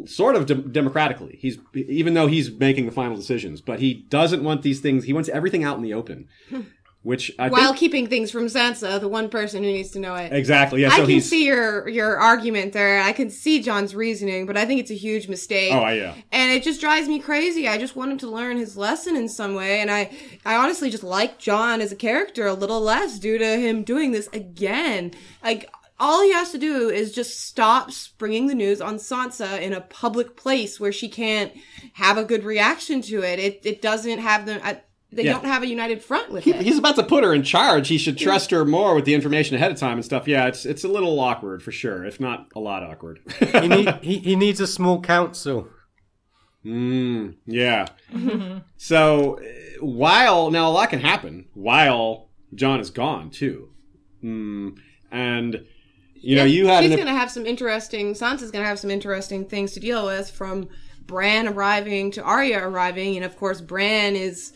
sort of de- democratically. He's even though he's making the final decisions, but he doesn't want these things. He wants everything out in the open. Hmm. Which I While think keeping things from Sansa, the one person who needs to know it. exactly. Yeah, I can see your your argument there. I can see Jon's reasoning, but I think it's a huge mistake. Oh, I- yeah. And it just drives me crazy. I just want him to learn his lesson in some way, and I I honestly just like Jon as a character a little less due to him doing this again. Like all he has to do is just stop springing the news on Sansa in a public place where she can't have a good reaction to it. It it doesn't have them. I, they Yeah. don't have a united front with he- it. he's about to put her in charge. He should trust her more with the information ahead of time and stuff. Yeah, it's it's a little awkward for sure, if not a lot awkward. he, need, he he needs a small council. Mm, yeah. so, uh, while now a lot can happen while Jon is gone too, mm, and you know you had she's an, gonna have some interesting. Sansa's gonna have some interesting things to deal with from Bran arriving to Arya arriving, and of course Bran is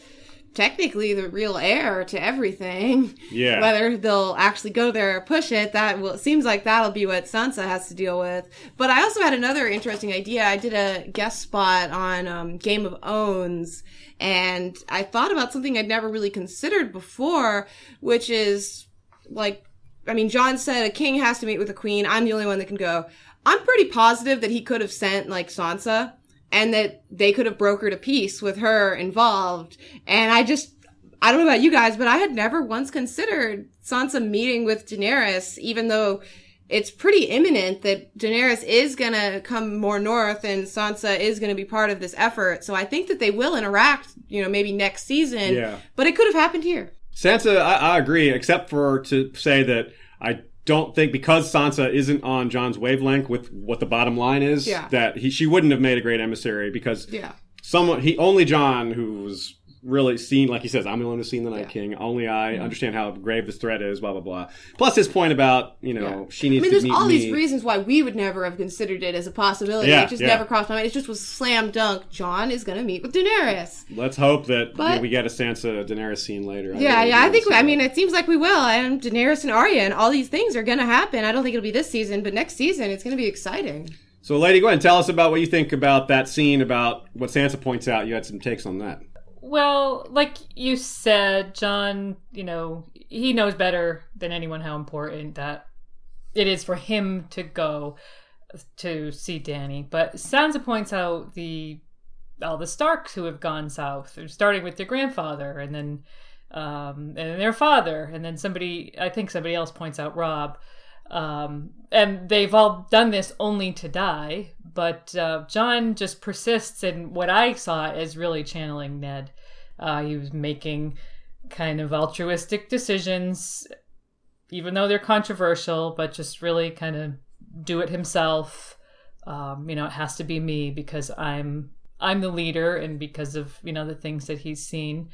technically the real heir to everything. Yeah. Whether they'll actually go there or push it, that will it seems like that'll be what Sansa has to deal with. But I also had another interesting idea. I did a guest spot on um, Game of Owns, and I thought about something I'd never really considered before, which is like I mean, Jon said a king has to meet with a queen. I'm the only one that can go. I'm pretty positive that he could have sent like Sansa and that they could have brokered a peace with her involved. And I just, I don't know about you guys, but I had never once considered Sansa meeting with Daenerys, even though it's pretty imminent that Daenerys is gonna come more north and Sansa is gonna be part of this effort. So I think that they will interact, you know, maybe next season. Yeah. But it could have happened here. Sansa, I, I agree, except for to say that I don't think because Sansa isn't on Jon's wavelength with what the bottom line is, Yeah. that he she wouldn't have made a great emissary because Yeah. someone he only Jon who was really seen like he says i'm the one who's seen the night Yeah. king only i mm-hmm. understand how grave this threat is blah blah blah plus his point about you know Yeah. she needs. I mean, to there's meet all me these reasons why we would never have considered it as a possibility. Yeah, it just yeah. never crossed my mind. It just was slam dunk. Jon is going to meet with Daenerys. let's hope that But- yeah, we get a sansa daenerys scene later I Yeah, yeah. I think. see I mean, it seems like we will. And Daenerys and Arya and all these things are going to happen. I don't think it'll be this season, but next season it's going to be exciting. so lady gwen tell us about what you think about that scene about what sansa points out you had some takes on that Well, like you said, Jon, you know, he knows better than anyone how important that it is for him to go to see Danny. But Sansa points out the all the Starks who have gone south, starting with their grandfather and then um, and their father, and then somebody I think somebody else points out Robb. Um, and they've all done this only to die, but uh, Jon just persists in what I saw as really channeling Ned. Uh, he was making kind of altruistic decisions, even though they're controversial, but just really kind of do it himself. Um, you know, it has to be me because I'm I'm the leader, and because of you know the things that he's seen.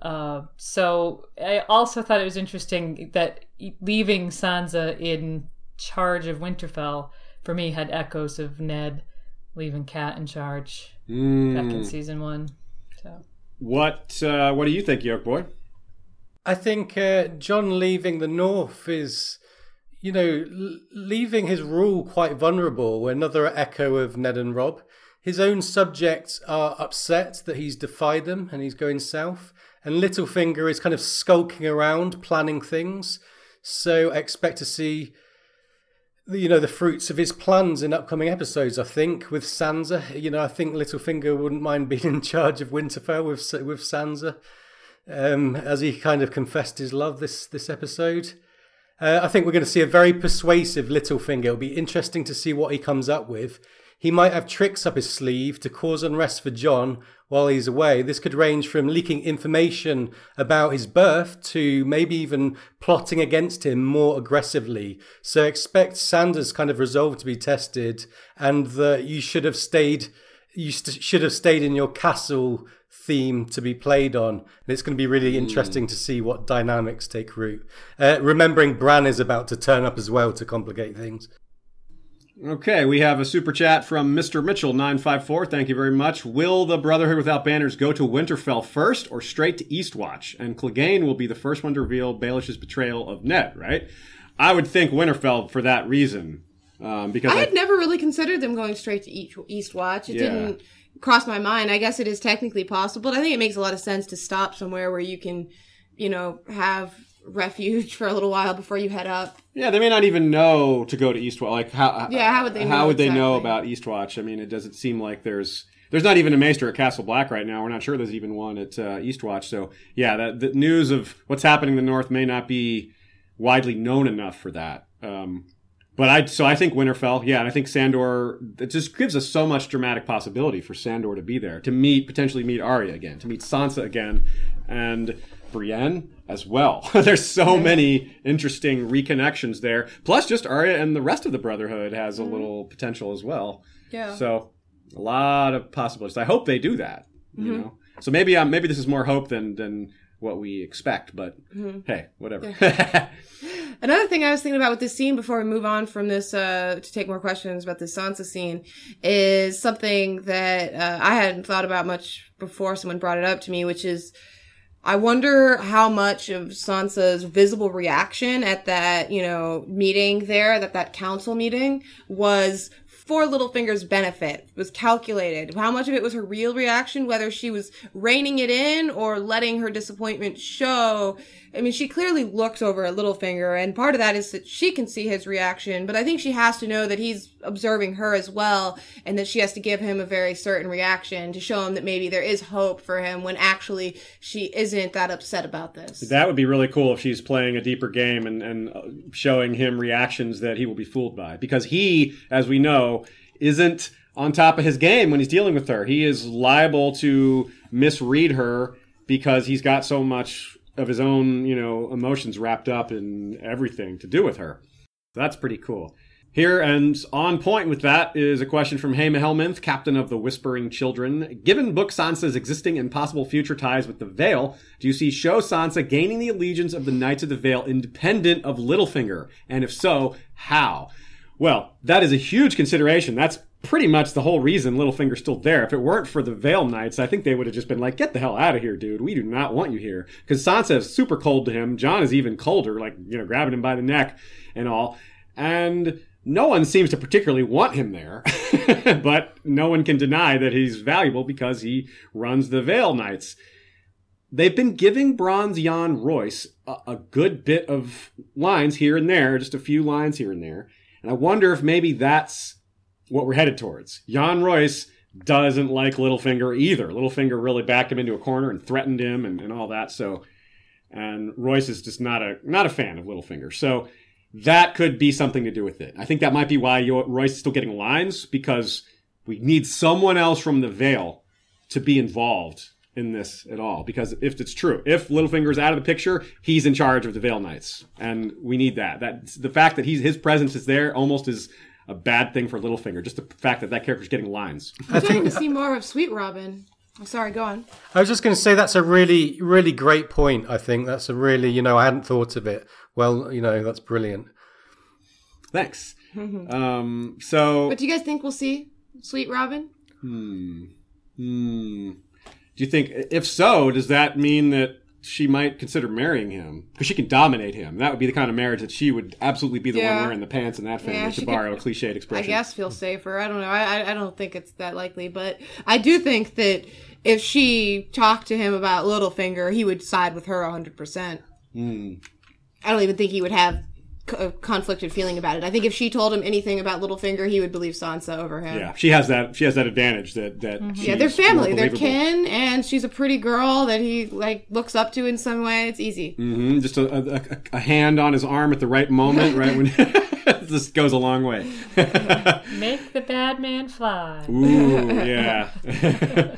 Uh, so I also thought it was interesting that leaving Sansa in charge of Winterfell for me had echoes of Ned leaving Cat in charge back in Mm. season one. So what uh, what do you think York boy I think uh, Jon leaving the North is, you know, l- leaving his rule quite vulnerable. Another echo of Ned and Robb. His own subjects are upset that he's defied them and he's going south. And Littlefinger is kind of skulking around, planning things. So I expect to see, the- you know, the fruits of his plans in upcoming episodes. I think with Sansa, you know, I think Littlefinger wouldn't mind being in charge of Winterfell with with Sansa um, as he kind of confessed his love this this episode. Uh, I think we're going to see a very persuasive Littlefinger. It'll be interesting to see what he comes up with. He might have tricks up his sleeve to cause unrest for Jon while he's away. This could range from leaking information about his birth to maybe even plotting against him more aggressively. So expect Sansa's kind of resolve to be tested, and that you should have stayed. You st- should have stayed in your castle theme to be played on. And it's going to be really interesting to see what dynamics take root. Uh, remembering Bran is about to turn up as well to complicate things. Okay, we have a super chat from Mr. Mitchell954. Thank you very much. Will the Brotherhood Without Banners go to Winterfell first or straight to Eastwatch? And Clegane will be the first one to reveal Baelish's betrayal of Ned, right? I would think Winterfell for that reason. Um, because I I, had never really considered them going straight to East, East It Yeah. didn't cross my mind. I guess it is technically possible, but I think it makes a lot of sense to stop somewhere where you can, you know, have refuge for a little while before you head up. yeah, they may not even know to go to Eastwatch. Like how? Yeah, how would they How know would they know about Eastwatch? I mean, it doesn't seem like there's there's not even a maester at Castle Black right now. We're not sure there's even one at uh, Eastwatch. So yeah, that the news of what's happening in the North may not be widely known enough for that. Um, but I so I think Winterfell, yeah, and I think Sandor. It just gives us so much dramatic possibility for Sandor to be there, to meet potentially meet Arya again, to meet Sansa again, and Brienne as well. There's so many interesting reconnections there. Plus, just Arya and the rest of the Brotherhood has a little potential as well. Yeah. So a lot of possibilities. I hope they do that. You know, So maybe um, maybe this is more hope than than what we expect. But hey, whatever. Another thing I was thinking about with this scene before we move on from this uh, to take more questions about this Sansa scene is something that uh, I hadn't thought about much before someone brought it up to me, which is I wonder how much of Sansa's visible reaction at that, you know, meeting there, that that council meeting was for Littlefinger's benefit, was calculated. How much of it was her real reaction, whether she was reining it in or letting her disappointment show. I mean, she clearly looks over at Littlefinger, and part of that is that she can see his reaction, but I think she has to know that he's observing her as well, and that she has to give him a very certain reaction to show him that maybe there is hope for him when actually she isn't that upset about this. That would be really cool if she's playing a deeper game and, and showing him reactions that he will be fooled by. Because he, as we know, isn't on top of his game when he's dealing with her. He is liable to misread her because he's got so much of his own, you know, emotions wrapped up in everything to do with her. That's pretty cool. Here and on point with that is a question from Haima Helminth, captain of the Whispering Children. Given Book Sansa's existing and possible future ties with the Vale, do you see Show Sansa gaining the allegiance of the Knights of the Vale independent of Littlefinger? And if so, how? Well, that is a huge consideration. That's pretty much the whole reason Littlefinger's still there. If it weren't for the Vale Knights, I think they would have just been like, get the hell out of here, dude. We do not want you here. Because Sansa is super cold to him. Jon is even colder, like, you know, grabbing him by the neck and all. And no one seems to particularly want him there. but no one can deny that he's valuable because he runs the Vale Knights. They've been giving Bronze Yohn Royce a, a good bit of lines here and there, just a few lines here and there. And I wonder if maybe that's what we're headed towards. Yohn Royce doesn't like Littlefinger either. Littlefinger really backed him into a corner and threatened him and, and all that. So, and Royce is just not a not a fan of Littlefinger. So that could be something to do with it. I think that might be why Royce is still getting lines because we need someone else from the Vale to be involved in this at all. Because if it's true, if Littlefinger's out of the picture, he's in charge of the Vale Knights, and we need that. That the fact that he's his presence is there almost is a bad thing for Littlefinger. Just the fact that that character's getting lines. I think to see more of Sweet Robin. I'm sorry, go on. I was just going to say that's a really, really great point. I think that's a really, you know, I hadn't thought of it. Well, you know, that's brilliant. Thanks. um, so, But do you guys think we'll see Sweet Robin? hmm, hmm. Do you think, if so, does that mean that she might consider marrying him because she can dominate him? That would be the kind of marriage that she would absolutely be the Yeah. one wearing the pants in that family. Yeah, to borrow could- a cliched expression, I guess feel safer. I don't know. I, I don't think it's that likely, but I do think that if she talked to him about Littlefinger, he would side with her 100%. Hmm. I don't even think he would have c- a conflicted feeling about it. I think if she told him anything about Littlefinger, he would believe Sansa over him. Yeah, she has that. She has that advantage that that. Mm-hmm. Yeah, they're family. They're kin, and she's a pretty girl that he like looks up to in some way. It's easy. Mm-hmm. Just a, a, a- a hand on his arm at the right moment, right when this goes a long way. Make the bad man fly. Ooh, yeah.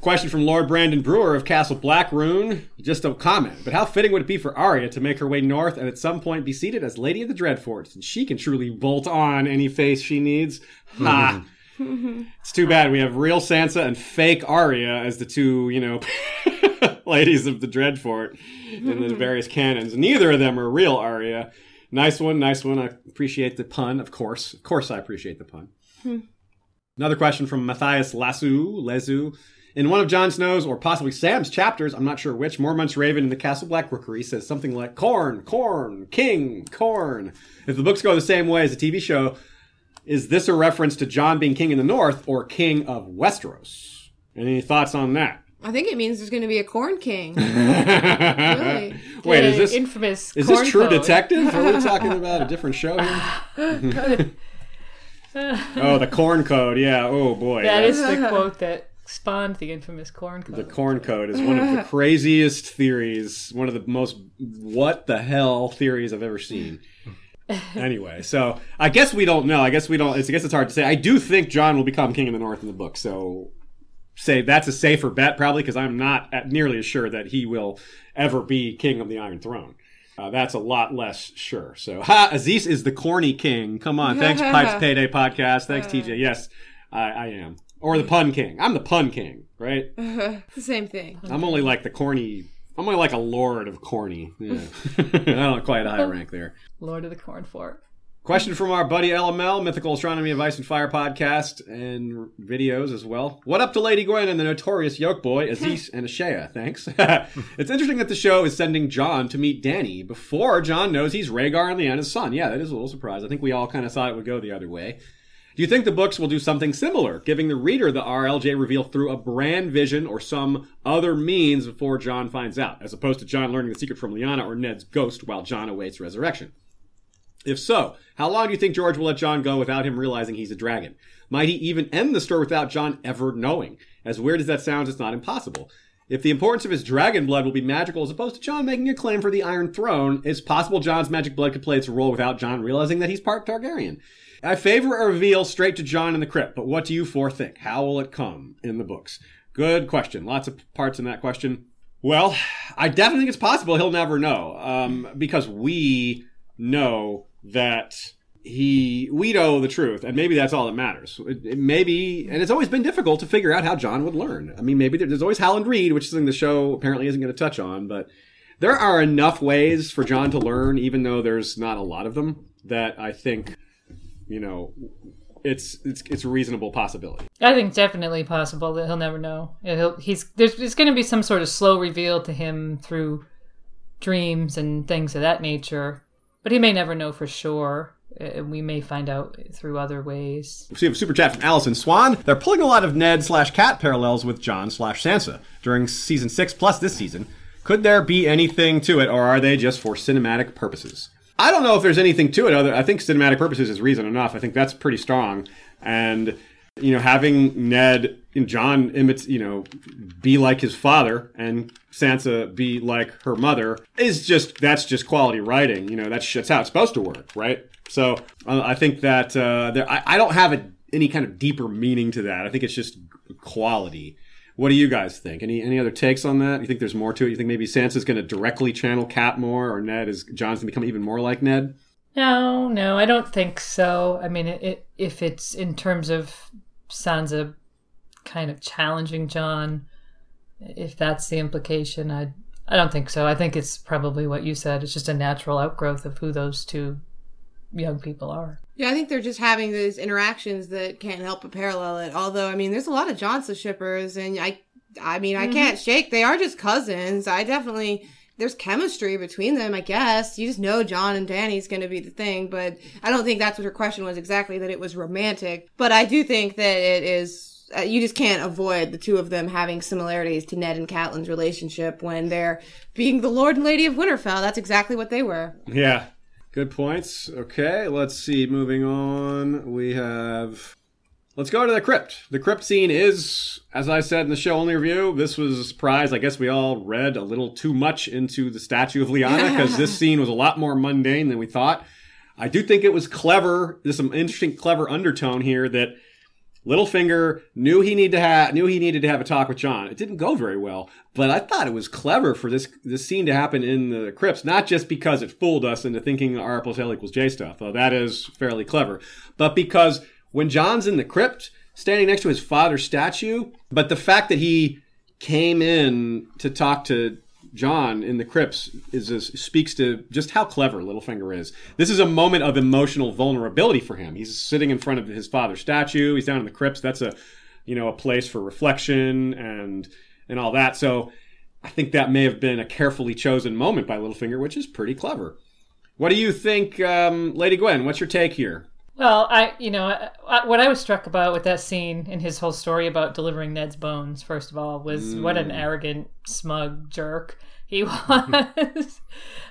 Question from Lord Brandon Brewer of Castle Blackrune. Just a comment, but how fitting would it be for Arya to make her way north and at some point be seated as Lady of the Dreadfort, and she can truly bolt on any face she needs? Ha! it's too bad we have real Sansa and fake Arya as the two, you know, ladies of the Dreadfort in the various canons. Neither of them are real Arya. Nice one, nice one. I appreciate the pun, of course. Of course, I appreciate the pun. Hmm. Another question from Matthias Lasu, Lezu. In one of Jon Snow's, or possibly Sam's chapters, I'm not sure which, Mormont's Raven in the Castle Black Rookery says something like, Corn, corn, king, corn. If the books go the same way as the TV show, is this a reference to Jon being king in the north or king of Westeros? Any thoughts on that? I think it means there's going to be a corn king. really? Wait, is this infamous? is this True code. Detective? Are we talking about a different show here? oh, the Corn Code. Yeah. Oh boy. That yeah. is the quote that spawned the infamous corn code. The corn code is one of the craziest theories, one of the most what the hell theories I've ever seen. anyway, so I guess we don't know. I guess we don't. It's, I guess it's hard to say. I do think Jon will become king of the North in the book. So say that's a safer bet probably because I'm not at nearly as sure that he will ever be king of the Iron Throne. Uh, that's a lot less sure. So, ha, Aziz is the corny king. Come on, thanks, Pipes Payday Podcast. Thanks, TJ. Yes, I, I am. Or the pun king. I'm the pun king, right? It's the same thing. I'm only like the corny. I'm only like a lord of corny. Yeah. I don't quite a high rank there. Lord of the Corn fork. Question from our buddy LML, Mythical Astronomy of Ice and Fire podcast and videos as well. What up to Lady Gwen and the notorious yoke boy, Aziz and Ashea? Thanks. it's interesting that the show is sending Jon to meet Danny before Jon knows he's Rhaegar and Lyanna's son. Yeah, that is a little surprise. I think we all kind of thought it would go the other way. Do you think the books will do something similar, giving the reader the RLJ reveal through a Bran vision or some other means before Jon finds out, as opposed to Jon learning the secret from Lyanna or Ned's ghost while Jon awaits resurrection? If so, how long do you think George will let Jon go without him realizing he's a dragon? Might he even end the story without Jon ever knowing? As weird as that sounds, it's not impossible. If the importance of his dragon blood will be magical as opposed to Jon making a claim for the Iron Throne, it's possible Jon's magic blood could play its role without Jon realizing that he's part Targaryen. I favor a reveal straight to Jon in the crypt, but what do you four think? How will it come in the books? Good question. Lots of parts in that question. Well, I definitely think it's possible he'll never know, um, because we know that he we know the truth, and maybe that's all that matters. It, it maybe, and it's always been difficult to figure out how Jon would learn. I mean, maybe there- there's always Howland Reed, which is something the show apparently isn't going to touch on, but there are enough ways for Jon to learn, even though there's not a lot of them. That I think, you know, it's it's it's a reasonable possibility. I think it's definitely possible that he'll never know. He'll, he's there's, there's going to be some sort of slow reveal to him through dreams and things of that nature, but he may never know for sure. Uh, We may find out through other ways. We have a super chat from Allison Swan. They're pulling a lot of Ned slash Cat parallels with Jon slash Sansa during season six plus this season. Could there be anything to it, or are they just for cinematic purposes? I don't know if there's anything to it. Other, I think cinematic purposes is reason enough. I think that's pretty strong, and you know, having Ned and Jon imits, you know, be like his father, and Sansa be like her mother is just that's just quality writing. You know, that's that's how it's supposed to work, right? So uh, I think that uh, there, I, I don't have a, any kind of deeper meaning to that. I think it's just quality. What do you guys think? Any any other takes on that? You think there's more to it? You think maybe Sansa's going to directly channel Cat more, or Ned is Jon's going to become even more like Ned? No, no, I don't think so. I mean, it, it, if it's in terms of Sansa kind of challenging Jon, if that's the implication, I I don't think so. I think it's probably what you said. It's just a natural outgrowth of who those two young people are. Yeah, I think they're just having these interactions that can't help but parallel it. Although, I mean, there's a lot of Jonsa shippers, and I, I mean, I can't shake. They are just cousins. I definitely there's chemistry between them. I guess you just know Jon and Danny's going to be the thing, but I don't think that's what her question was exactly. That it was romantic, but I do think that it is. Uh, you just can't avoid the two of them having similarities to Ned and Catelyn's relationship when they're being the Lord and Lady of Winterfell. That's exactly what they were. Yeah. Good points. Okay, let's see. Moving on, we have. Let's go to the crypt. The crypt scene is, as I said in the show only review, this was a surprise. I guess we all read a little too much into the statue of Lyanna because this scene was a lot more mundane than we thought. I do think it was clever. There's some interesting, clever undertone here that Littlefinger knew he needed to have knew he needed to have a talk with Jon. It didn't go very well, but I thought it was clever for this this scene to happen in the crypts, not just because it fooled us into thinking R plus L equals J stuff, though that is fairly clever, but because when Jon's in the crypt, standing next to his father's statue, but the fact that he came in to talk to Jon in the crypts is, speaks to just how clever Littlefinger is. This is a moment of emotional vulnerability for him. He's sitting in front of his father's statue. He's down in the crypts. That's a you know a place for reflection and and all that. So I think that may have been a carefully chosen moment by Littlefinger, which is pretty clever. What do you think, um, Lady Gwen? What's your take here? Well, I, you know, I, I- what I was struck about with that scene and his whole story about delivering Ned's bones, first of all, was what an arrogant, smug jerk he was.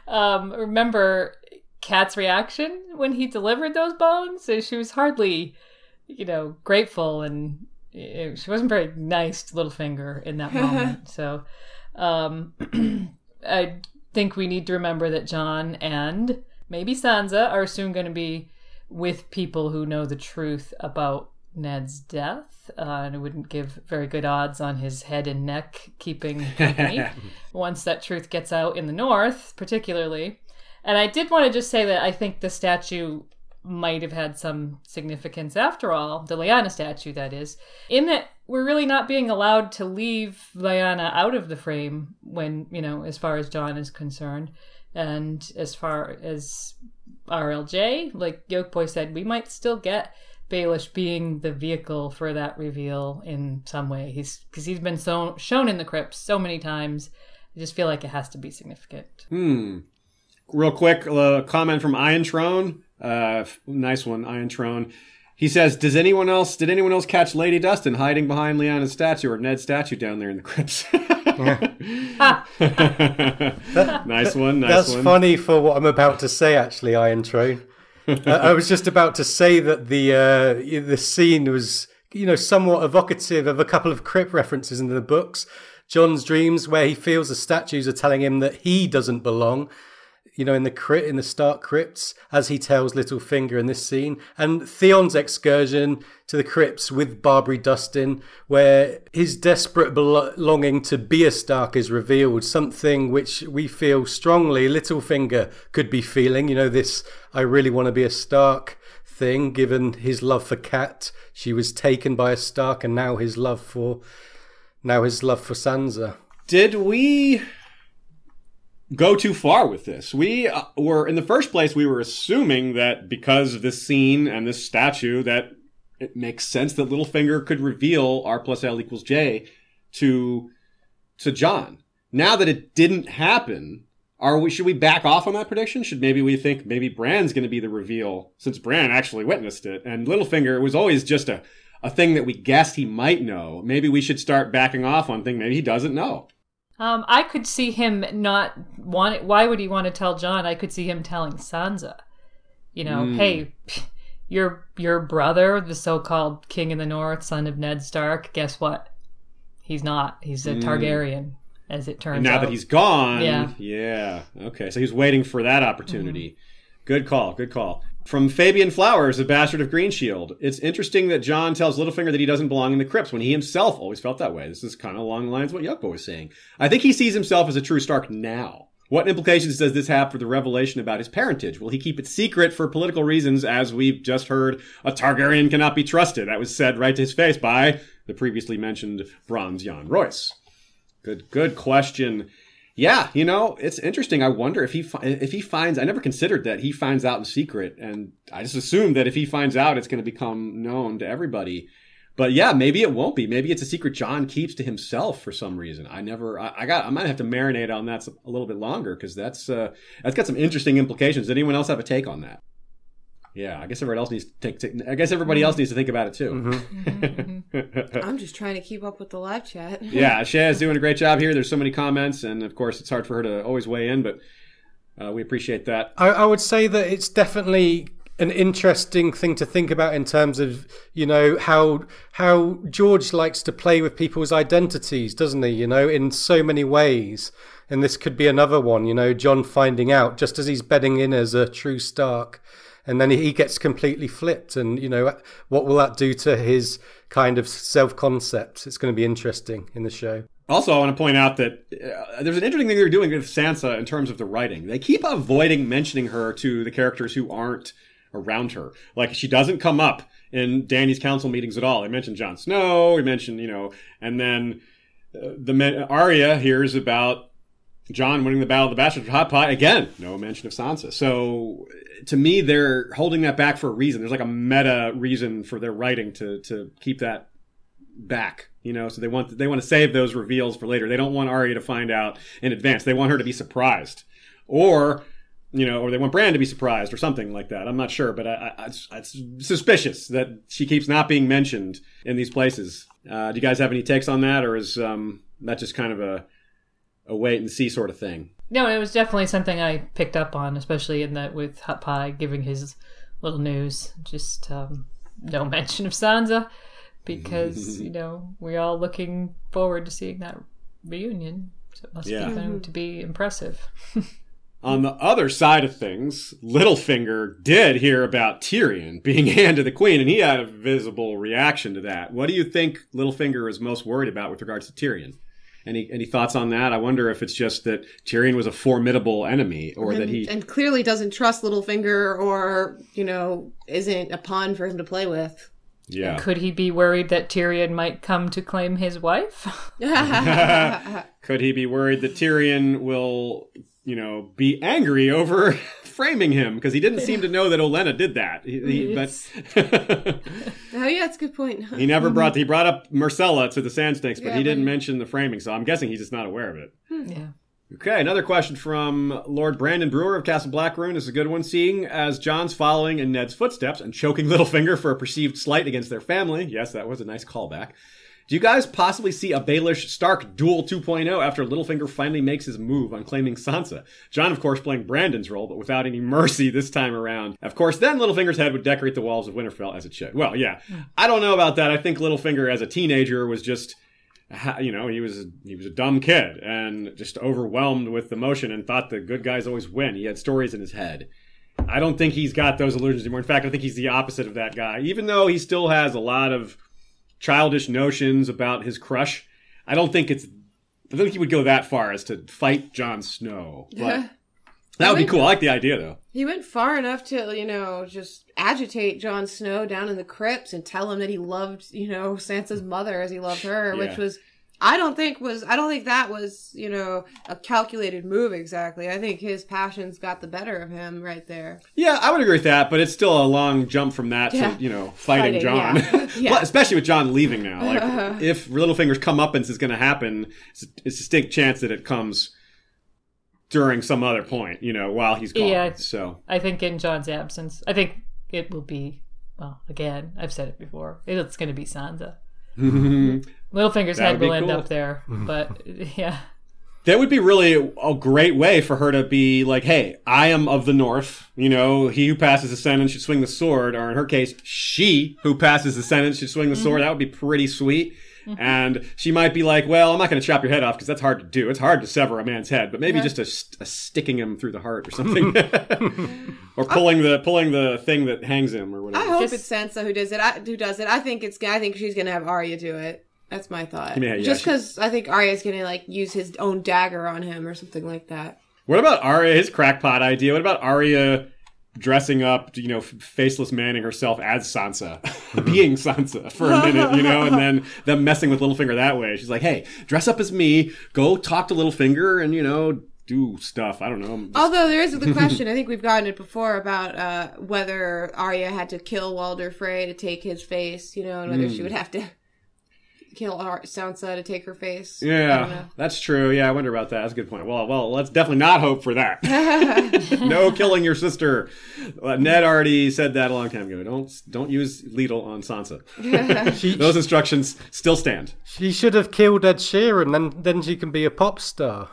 um, remember Cat's reaction when he delivered those bones? She was hardly, you know, grateful and eh, she wasn't very nice to Littlefinger in that moment. so, um, I think we need to remember that Jon and maybe Sansa are soon going to be with people who know the truth about Ned's death, uh, and it wouldn't give very good odds on his head and neck keeping company once that truth gets out in the north, particularly. And I did want to just say that I think the statue might have had some significance after all, the Lyanna statue, that is, in that we're really not being allowed to leave Lyanna out of the frame when, you know, as far as Jon is concerned. And as far as RLJ, like Yolkboy said, we might still get Baelish being the vehicle for that reveal in some way. He's because he's been so shown in the crypts so many times. I just feel like it has to be significant. Hmm. Real quick, uh, comment from Iron Trone. Uh, nice one, Iron Trone. He says, "Does anyone else? Did anyone else catch Lady Dustin hiding behind Lyanna's statue or Ned's statue down there in the crypts?" nice one. Nice That's one. funny for what I'm about to say, actually, Iron Trone. uh, I was just about to say that the uh, the scene was, you know, somewhat evocative of a couple of crypt references in the books. John's dreams, where he feels the statues are telling him that he doesn't belong. You know, in the crypt, in the Stark crypts, as he tells Littlefinger in this scene, and Theon's excursion to the crypts with Barbrey Dustin, where his desperate belo- longing to be a Stark is revealed, something which we feel strongly Littlefinger could be feeling. You know, this I really want to be a Stark thing, given his love for Cat. She was taken by a Stark, and now his love for now his love for Sansa. Did we go too far with this? We uh, were in the first place. We were assuming that because of this scene and this statue, that it makes sense that Littlefinger could reveal R plus L equals J to to Jon. Now that it didn't happen, are we should we back off on that prediction? Should maybe we think maybe Bran's going to be the reveal since Bran actually witnessed it and Littlefinger was always just a a thing that we guessed he might know. Maybe we should start backing off on thing maybe he doesn't know. Um, I could see him not want. Why would he want to tell Jon? I could see him telling Sansa, you know, Hmm. hey, your your brother, the so-called King in the North, son of Ned Stark. Guess what? He's not. He's a Targaryen, as it turns. And now out. that he's gone, Yeah. yeah, okay. So he's waiting for that opportunity. Good call, good call. From Fabian Flowers, a bastard of Greenshield. It's interesting that Jon tells Littlefinger that he doesn't belong in the crypts when he himself always felt that way. This is kind of along the lines of what Yucko was saying. I think he sees himself as a true Stark now. What implications does this have for the revelation about his parentage? Will he keep it secret for political reasons, as we've just heard a Targaryen cannot be trusted? That was said right to his face by the previously mentioned Bronze Yohn Royce. Good, good question. Yeah, you know, it's interesting. I wonder if he if he finds. I never considered that he finds out in secret, and I just assumed that if he finds out, it's going to become known to everybody. But yeah, maybe it won't be. Maybe it's a secret Jon keeps to himself for some reason. I never. I, I got. I might have to marinate on that a little bit longer because that's uh, that's got some interesting implications. Does anyone else have a take on that? Yeah, I guess everybody else needs to take. take I guess everybody else mm-hmm. needs to think about it too. Mm-hmm. Mm-hmm. I'm just trying to keep up with the live chat. yeah, Shay's doing a great job here. There's so many comments, and of course, it's hard for her to always weigh in, but uh, we appreciate that. I, I would say that it's definitely an interesting thing to think about in terms of you know how how George likes to play with people's identities, doesn't he? You know, in so many ways, and this could be another one. You know, Jon finding out just as he's bedding in as a true Stark, and then he gets completely flipped. And you know, what will that do to his kind of self concept? It's going to be interesting in the show. Also, I want to point out that uh, there's an interesting thing they're doing with Sansa in terms of the writing. They keep avoiding mentioning her to the characters who aren't around her. Like she doesn't come up in Danny's council meetings at all. They mention Jon Snow. We mention, you know, and then uh, the men- Arya hears about Jon winning the Battle of the Bastards with Hot Pot. Again, no mention of Sansa. So to me, they're holding that back for a reason. There's like a meta reason for their writing to to keep that back. You know, so they want they want to save those reveals for later. They don't want Arya to find out in advance. They want her to be surprised, or you know, or they want Bran to be surprised or something like that. I'm not sure, but I, I, it's, it's suspicious that she keeps not being mentioned in these places. Uh, do you guys have any takes on that, or is um, that just kind of a a wait and see sort of thing? No, it was definitely something I picked up on, especially in that with Hot Pie giving his little news. Just um, no mention of Sansa because you know we're all looking forward to seeing that reunion. So it must Yeah. be going to be impressive. On the other side of things, Littlefinger did hear about Tyrion being hand to the queen, and he had a visible reaction to that. What do you think Littlefinger is most worried about with regards to Tyrion? Any any thoughts on that? I wonder if it's just that Tyrion was a formidable enemy, or that he. and clearly doesn't trust Littlefinger, or you know, isn't a pawn for him to play with. yeah. Could he be worried that Tyrion might come to claim his wife? Could he be worried that Tyrion will, you know, be angry over framing him because he didn't seem to know that Olenna did that. He, he- mm-hmm. but oh yeah, that's a good point. he never brought he mm-hmm. brought up Myrcella to the Sand Snakes, but Yeah, he didn't but- mention the framing. So I'm guessing he's just not aware of it. Hmm. yeah. Okay, another question from Lord Brandon Brewer of Castle Blackroon This is a good one. Seeing as Jon's following in Ned's footsteps and choking Littlefinger for a perceived slight against their family. Yes, that was a nice callback. Do you guys possibly see a Baelish Stark duel 2.0 after Littlefinger finally makes his move on claiming Sansa? Jon, of course, playing Brandon's role, but without any mercy this time around. Of course, then Littlefinger's head would decorate the walls of Winterfell as it should. Well, yeah, I don't know about that. I think Littlefinger as a teenager was just you know, he was he was a dumb kid and just overwhelmed with emotion and thought the good guys always win. He had stories in his head. I don't think he's got those illusions anymore. In fact, I think he's the opposite of that guy. Even though he still has a lot of childish notions about his crush, I don't think it's. I don't think he would go that far as to fight Jon Snow. But that would be cool. I like the idea, though. He went far enough to, you know, just agitate Jon Snow down in the crypts and tell him that he loved, you know, Sansa's mother as he loved her, Yeah. which was I don't think was I don't think that was, you know, a calculated move exactly. I think his passions got the better of him right there. Yeah, I would agree with that, but it's still a long jump from that Yeah. to you know fighting, Fighting, Jon, yeah. Yeah. Especially with Jon leaving now. Like, if Littlefinger's comeuppance is going to happen, it's, it's a distinct chance that it comes during some other point, you know, while he's gone. Yeah. So I think in Jon's absence, I think it will be. Well, again, I've said it before. It's going to be Sansa. Littlefinger's That head be will end up there, mm-hmm. but yeah, that would be really a great way for her to be like, "Hey, I am of the North. You know, he who passes the sentence should swing the sword." Or in her case, she who passes the sentence should swing the Mm-hmm. sword. That would be pretty sweet. Mm-hmm. And she might be like, "Well, I'm not going to chop your head off because that's hard to do. It's hard to sever a man's head, but maybe just a, a sticking him through the heart or mm-hmm. something, or pulling the pulling the thing that hangs him or whatever. I whatever." hope Just- it's Sansa who does it. I, who does it? I think it's. I think she's gonna have Arya do it. That's my thought. Yeah, yeah, Just she- because I think Arya's gonna like use his own dagger on him or something like that. What about Arya? His crackpot idea. What about Arya dressing up, you know, f- faceless manning herself as Sansa, being Sansa for a minute, you know, and then them messing with Littlefinger that way? She's like, "Hey, dress up as me. Go talk to Littlefinger, and you know, do stuff. I don't know." Just- Although there is the question, I think we've gotten it before about uh, whether Arya had to kill Walder Frey to take his face, you know, and whether Hmm. she would have to kill Ar- Sansa to take her face. Yeah, that's true. Yeah, I wonder about that. That's a good point. Well, well, let's definitely not hope for that. no killing your sister. Uh, Ned already said that a long time ago. Don't don't use lethal on Sansa. She, Those instructions still stand. she should have killed Ed Sheeran, then then she can be a pop star.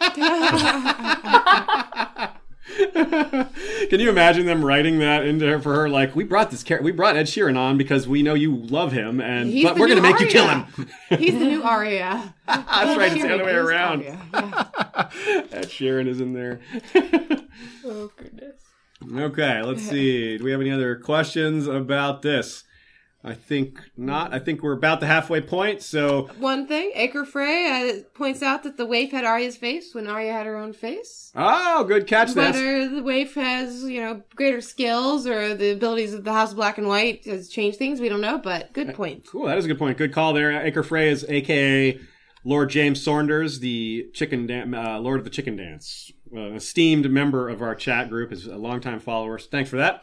Can you imagine them writing that into her for her? Like, we brought this character, we brought Ed Sheeran on because we know you love him, and He's but we're gonna new make you kill him. He's the new Arya. That's right, it's the other way around. Arya. Yeah. Ed Sheeran is in there. oh goodness. Okay, let's see. Do we have any other questions about this? I think not. I think we're about the halfway point. So, One thing, Acre Frey uh, points out that the waif had Arya's face when Arya had her own face. oh, good catch. That's Whether the waif has, you know, greater skills or the abilities of the House of Black and White has changed things, we don't know, but good point. cool. That is a good point. Good call there. Acre Frey is AKA Lord James Saunders, the chicken dan- uh, Lord of the Chicken Dance, uh, esteemed member of our chat group, is a longtime follower. So thanks for that.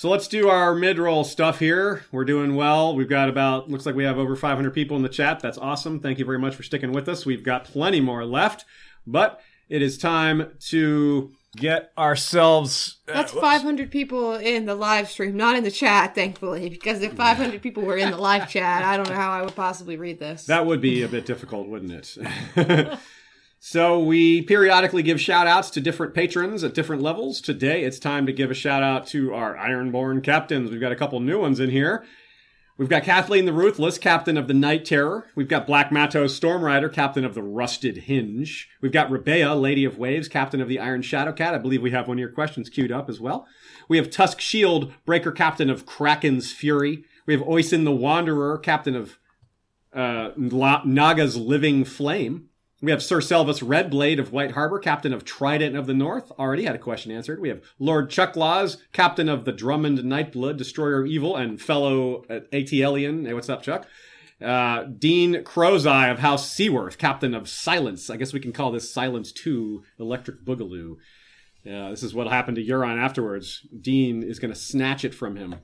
So let's do our mid-roll stuff here. We're doing well. We've got about looks like we have over 500 people in the chat. That's awesome. Thank you very much for sticking with us. We've got plenty more left, but it is time to get ourselves. uh, That's 500 people in the live stream, not in the chat, thankfully, because if 500 people were in the live chat, I don't know how I would possibly read this. That would be a bit difficult, wouldn't it? so we periodically give shout outs to different patrons at different levels. Today it's time to give a shout out to our Ironborn captains. We've got a couple new ones in here. We've got Kathleen the Ruthless, captain of the Night Terror. We've got Black Matos Stormrider, captain of the Rusted Hinge. We've got Rebea, Lady of Waves, captain of the Iron Shadow Cat. I believe we have one of your questions queued up as well. We have Tusk Shield, breaker captain of Kraken's Fury. We have Oisin the Wanderer, captain of uh, Naga's living flame. We have Sir Selvus Redblade of White Harbor, captain of Trident of the North. Already had a question answered. We have Lord Chuck Laws, captain of the Drummond Nightblood, destroyer of evil, and fellow uh, ATLian. Hey, what's up, Chuck? Uh, Dean Crowseye of House Seaworth, captain of Silence. I guess we can call this Silence 2 Electric Boogaloo. Uh, this is what happened to Euron afterwards. Dean is going to snatch it from him.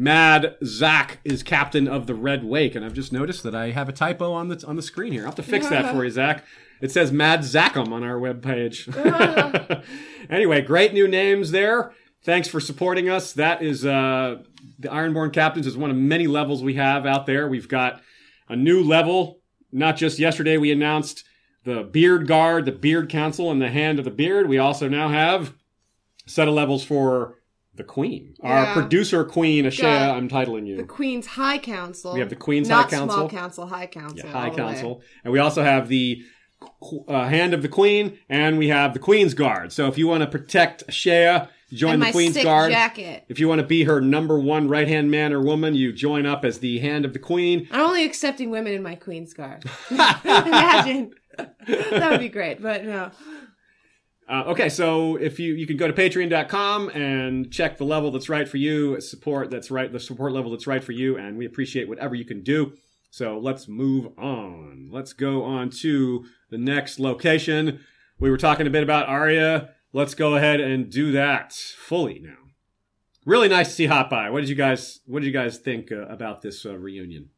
Mad Zach is captain of the Red Wake, and I've just noticed that I have a typo on the on the screen here. I'll have to fix that for you, Zach. It says Mad Zachem on our webpage. anyway, great new names there. Thanks for supporting us. That is uh, the Ironborn Captains is one of many levels we have out there. We've got a new level. Not just yesterday, we announced the Beard Guard, the Beard Council, and the Hand of the Beard. We also now have a set of levels for the Queen, our producer Queen Ashea. Got I'm titling you The Queen's High Council. We have the Queen's Not High Council. Small Council, High Council. yeah, High all the way. Council, and we also have the uh, Hand of the Queen, and we have the Queen's Guard. So if you want to protect Ashea, join And the my Queen's sick Guard. jacket. If you want to be her number one right hand man or woman, you join up as the Hand of the Queen. I'm only accepting women in my Queen's Guard. Imagine. that would be great, but no. Uh, okay, so if you you can go to patreon.com and check the level that's right for you, support that's right, the support level that's right for you, and we appreciate whatever you can do. So let's move on. Let's go on to the next location. We were talking a bit about Arya. Let's go ahead and do that fully now. Really nice to see Hot Pie. What did you guys What did you guys think uh, about this uh, reunion?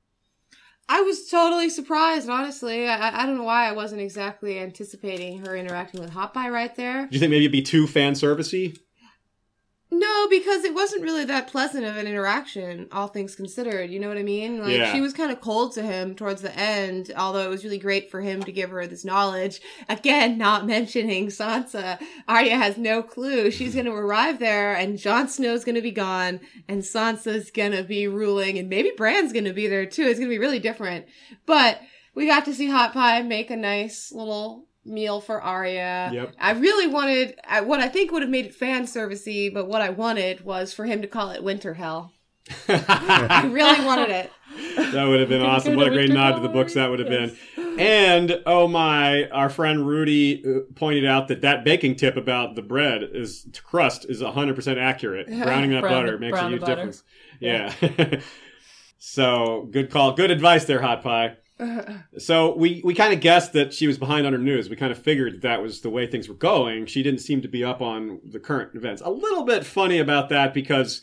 I was totally surprised, honestly. I, I don't know why I wasn't exactly anticipating her interacting with Hot Pie right there. Do you think maybe it'd be too fan servicey? No, because it wasn't really that pleasant of an interaction, all things considered. You know what I mean? Like Yeah. she was kind of cold to him towards the end, although it was really great for him to give her this knowledge. Again, not mentioning Sansa. Arya has no clue. She's going to arrive there and Jon Snow's going to be gone and Sansa's going to be ruling and maybe Bran's going to be there too. It's going to be really different. But we got to see Hot Pie make a nice little meal for Arya. Yep. I really wanted I, what I think would have made it fan servicey, but what I wanted was for him to call it Winter Hell. I really wanted it. That would have been awesome. What a great nod to the books that would have Yes. been. And oh my, our friend Rudy uh, pointed out that that baking tip about the bread is crust is 100% accurate. Browning that Brown butter makes a huge butter. difference. Yeah. so, good call. Good advice there, Hot Pie. So we, we kind of guessed that she was behind on her news. We kind of figured that, that was the way things were going. She didn't seem to be up on the current events. A little bit funny about that because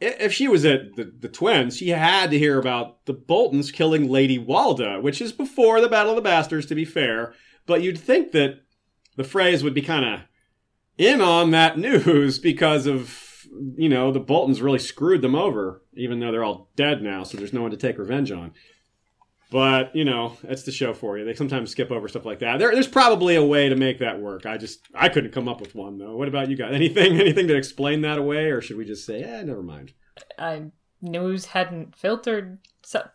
if she was at the, the twins, she had to hear about the Boltons killing Lady Walda, which is before the Battle of the Bastards, to be fair. But you'd think that the Freys would be kind of in on that news because of, you know, the Boltons really screwed them over, even though they're all dead now, so there's no one to take revenge on. But, you know, that's the show for you. They sometimes skip over stuff like that. There, there's probably a way to make that work. I just, I couldn't come up with one, though. What about you guys? Anything, anything to explain that away? Or should we just say, eh, never mind? I news hadn't filtered. So,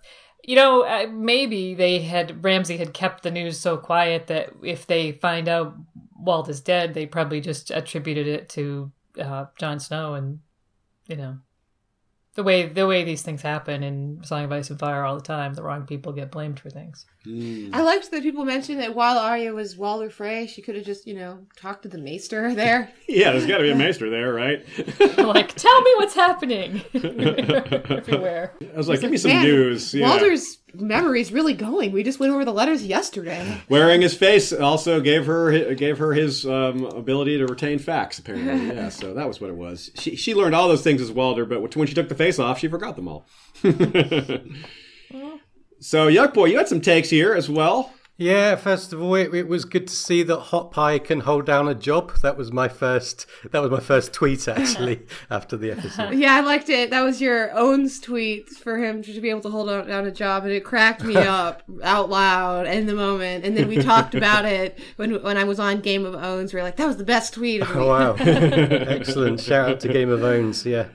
you know, uh, maybe they had Ramsay had kept the news so quiet that if they find out Walt is dead, they probably just attributed it to uh, Jon Snow, and you know, the way the way these things happen in Song of Ice and Fire all the time, the wrong people get blamed for things. I liked that people mentioned that while Arya was Walder Frey, she could have just, you know, talked to the maester there. Yeah, there's got to be a maester there, right? like, tell me what's happening everywhere. I was like, give me some Man, news. Yeah. Walder's memory's really going. We just went over the letters yesterday. Wearing his face also gave her gave her his um, ability to retain facts. Apparently, yeah. So that was what it was. She she learned all those things as Walder, but when she took the face off, she forgot them all. So, Yuck Boy, you had some takes here as well. Yeah, first of all, it, it was good to see that Hot Pie can hold down a job. That was my first. That was my first tweet actually after the episode. Yeah, I liked it. That was your Owens tweet for him to be able to hold down a job, and it cracked me up out loud in the moment. And then we talked about it when when I was on Game of Owns. We were like, "That was the best tweet." Of Oh, wow, excellent! Shout out to Game of Owns. Yeah.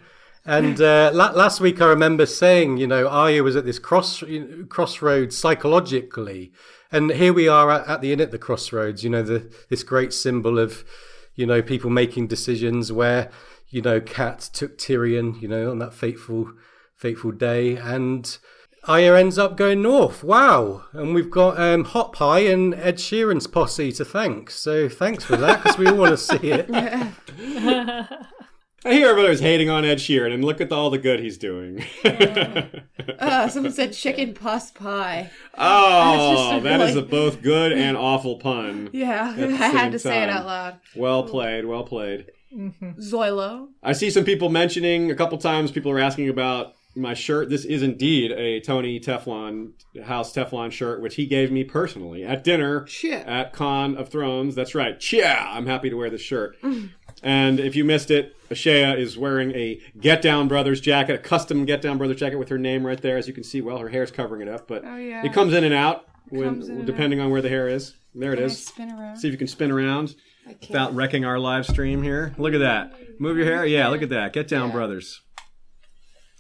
And uh, last week, I remember saying, you know, Arya was at this cross crossroads psychologically, and here we are at, at the inn at the crossroads. You know, the this great symbol of, you know, people making decisions where, you know, Cat took Tyrion, you know, on that fateful fateful day, and Arya ends up going north. Wow. And we've got um, Hot Pie and Ed Sheeran's posse to thank. So thanks for that because we all want to see it. I hear everybody's hating on Ed Sheeran, and look at all the good he's doing. Uh, someone said chicken pus pie. oh, that is a both good and awful pun. Yeah, I had to say it out loud. Well played, well played. Zoilo. I see some people mentioning a couple times. People are asking about my shirt. This is indeed a Tony Teflon House Teflon shirt, which he gave me personally at dinner Shit. at Con of Thrones. That's right. Yeah, I'm happy to wear this shirt. Mm. and if you missed it, Ashea is wearing a Get Down Brothers jacket, a custom Get Down Brothers jacket with her name right there. As you can see, well, her hair's covering it up, but Oh, yeah. it comes in and out when, in and depending on where the hair is. There it is. Spin around. See if you can spin around without wrecking our live stream here. Look at that. Move your hair. Yeah, look at that. Get down, brothers.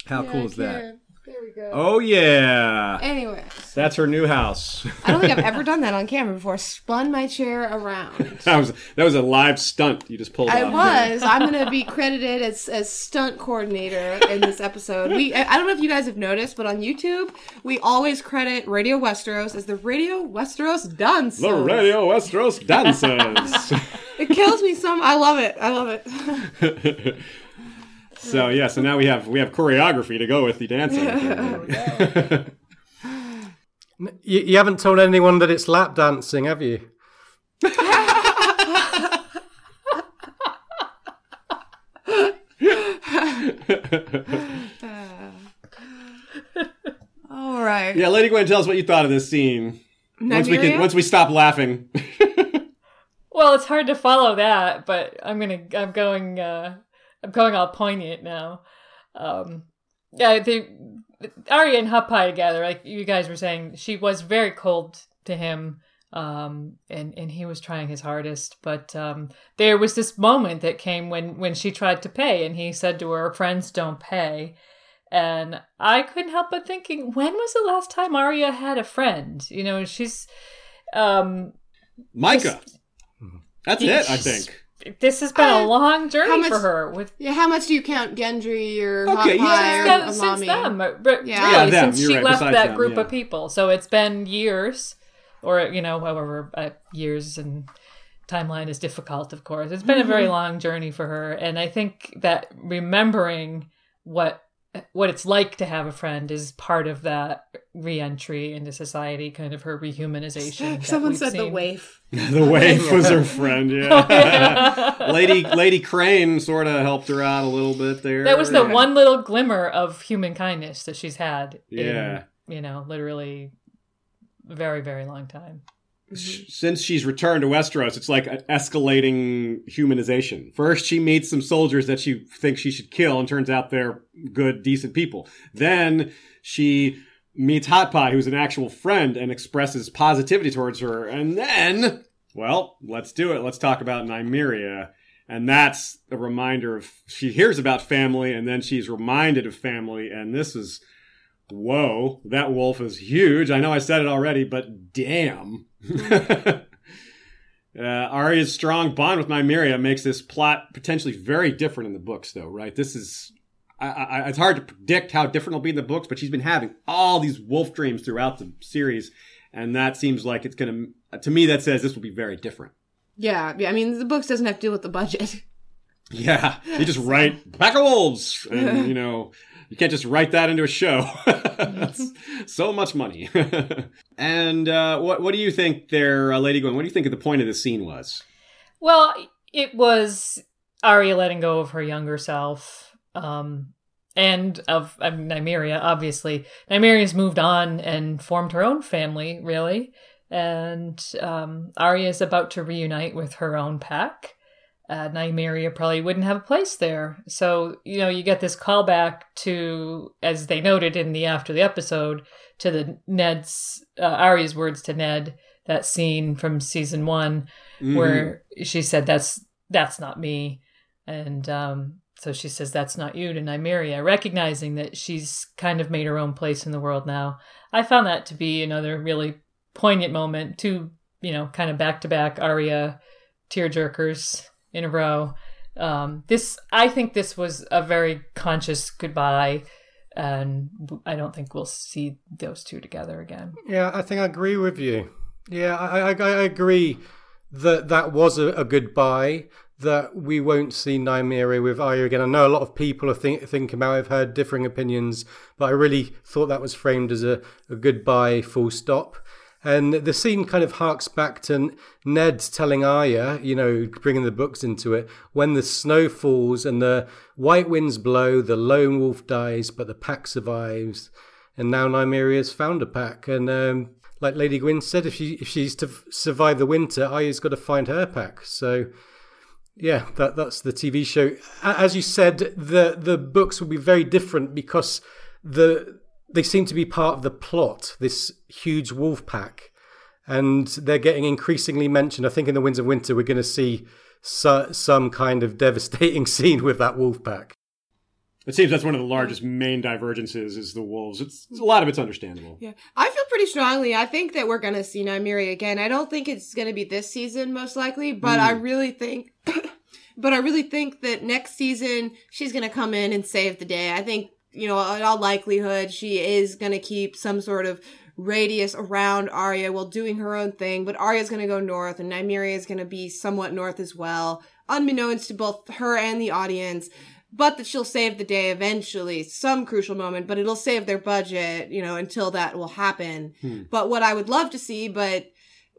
How cool is that? There we go. Oh yeah, Anyway, that's her new house. I don't think I've ever done that on camera before. Spun my chair around. that was that was a live stunt you just pulled I off. was. I'm going to be credited as, as stunt coordinator in this episode. We I don't know if you guys have noticed, but on YouTube, we always credit Radio Westeros as the Radio Westeros dance. The Radio Westeros dancers. It kills me some. I love it. I love it. So yeah, so now we have we have choreography to go with the dancing. You, you haven't told anyone that it's lap dancing, have you? All right. yeah, Lady Gwen, tell us what you thought of this scene. Once we can, once we stop laughing. Well, it's hard to follow that, but I'm gonna I'm going uh I'm going all poignant now. Um yeah, the Arya and Hot Pie together, like you guys were saying, she was very cold to him. Um and, and he was trying his hardest. But um there was this moment that came when, when she tried to pay and he said to her, Friends don't pay. And I couldn't help but thinking, when was the last time Arya had a friend? You know, she's um Mycah. That's it, I think. This has been Uh, a long journey how much- for her with Yeah, how much do you count Gendry or Okay, Hot yeah, Pie or yeah, since Amami? them, but Yeah. really Yeah, them, since you're she right, left that them, group yeah. of people. So it's been years, or you know, however, uh, years and timeline is difficult. Of course, it's been a Mm-hmm. very long journey for her, and I think that remembering what what it's like to have a friend is part of that re-entry into society, kind of her rehumanization. Someone we've said the waif. the waif was her friend. Yeah, oh, Lady Lady Crane sort of helped her out a little bit there. That was the Yeah. one little glimmer of human kindness that she's had. Yeah. In, you know, literally, very very long time. Mm-hmm. since she's returned to Westeros, it's like an escalating humanization. First, she meets some soldiers that she thinks she should kill, and turns out they're good, decent people. Then she meets Hot Pie, who's an actual friend, and expresses positivity towards her. And then, well, let's do it. Let's talk about Nymeria. And that's a reminder of she hears about family, and then she's reminded of family. And this is whoa, that wolf is huge. I know I said it already, but damn. uh, Arya's strong bond with Nymeria makes this plot potentially very different in the books, though, right? This is. I, I, it's hard to predict how different it'll be in the books, but she's been having all these wolf dreams throughout the series, and that seems like it's going to. To me, that says this will be very different. Yeah, yeah. I mean, the books doesn't have to deal with the budget. Yeah, you just write pack of wolves, and you know you can't just write that into a show. That's so much money. and uh, what what do you think there, uh, Lady Gwen? What do you think of the point of the scene was? Well, it was Arya letting go of her younger self, um, and of I mean, Nymeria. Obviously, Nymeria's moved on and formed her own family, really. And um, Arya is about to reunite with her own pack. Uh, Nymeria probably wouldn't have a place there. So, you know, you get this callback to, as they noted in the after the episode, to the Ned's, uh, Arya's words to Ned, that scene from season one where she said that's that's not me. And um so she says that's not you to Nymeria recognizing that she's kind of made her own place in the world now. I found that to be another really poignant moment two you know kind of back to back Arya tearjerkers in a row um this i think this was a very conscious goodbye and I don't think we'll see those two together again. Yeah, I think I agree with you. Yeah, I, I, I agree that that was a, a goodbye. That we won't see Nymeria with Arya again. I know a lot of people are think, thinking about. I've heard differing opinions, but I really thought that was framed as a, a goodbye, full stop. And the scene kind of harks back to Ned telling Arya, you know, bringing the books into it, when the snow falls and the white winds blow, the lone wolf dies, but the pack survives. And now Nymeria's found a pack. And um, like Lady Gwyn said, if she if she's to survive the winter, Arya's got to find her pack. So yeah, that that's the TV show. As you said, the the books will be very different because the they seem to be part of the plot. This huge wolf pack, and they're getting increasingly mentioned. I think in the Winds of Winter, we're going to see su- some kind of devastating scene with that wolf pack. It seems that's one of the largest main divergences is the wolves. It's a lot of it's understandable. Yeah, I feel pretty strongly. I think that we're gonna see Nymeria again. I don't think it's gonna be this season, most likely, but mm. I really think, but I really think that next season she's gonna come in and save the day. I think you know, in all likelihood, she is gonna keep some sort of radius around Arya while doing her own thing, but Arya's gonna go north and Nymeria is gonna be somewhat north as well, unbeknownst to both her and the audience but that she'll save the day eventually, some crucial moment, but it'll save their budget, you know, until that will happen. Hmm. But what I would love to see, but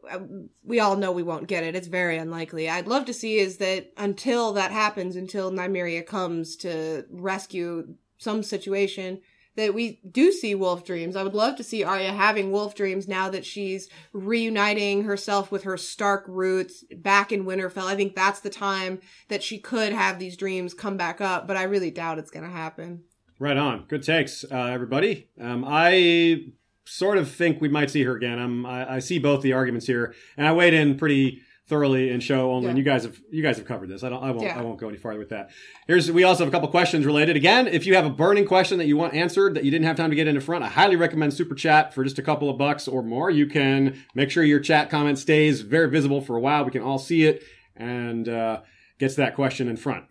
uh, we all know we won't get it. It's very unlikely. I'd love to see is that until that happens, until Nymeria comes to rescue some situation, that we do see wolf dreams. I would love to see Arya having wolf dreams now that she's reuniting herself with her Stark roots back in Winterfell. I think that's the time that she could have these dreams come back up, but I really doubt it's going to happen. Right on. Good takes, uh, everybody. Um, I sort of think we might see her again. Um, I, I see both the arguments here, and I weighed in pretty thoroughly and show only. Yeah. And you guys have you guys have covered this. I don't. I won't. Yeah. I won't go any farther with that. Here's we also have a couple questions related. Again, if you have a burning question that you want answered that you didn't have time to get into front, I highly recommend super chat for just a couple of bucks or more. You can make sure your chat comment stays very visible for a while. We can all see it and uh, gets that question in front.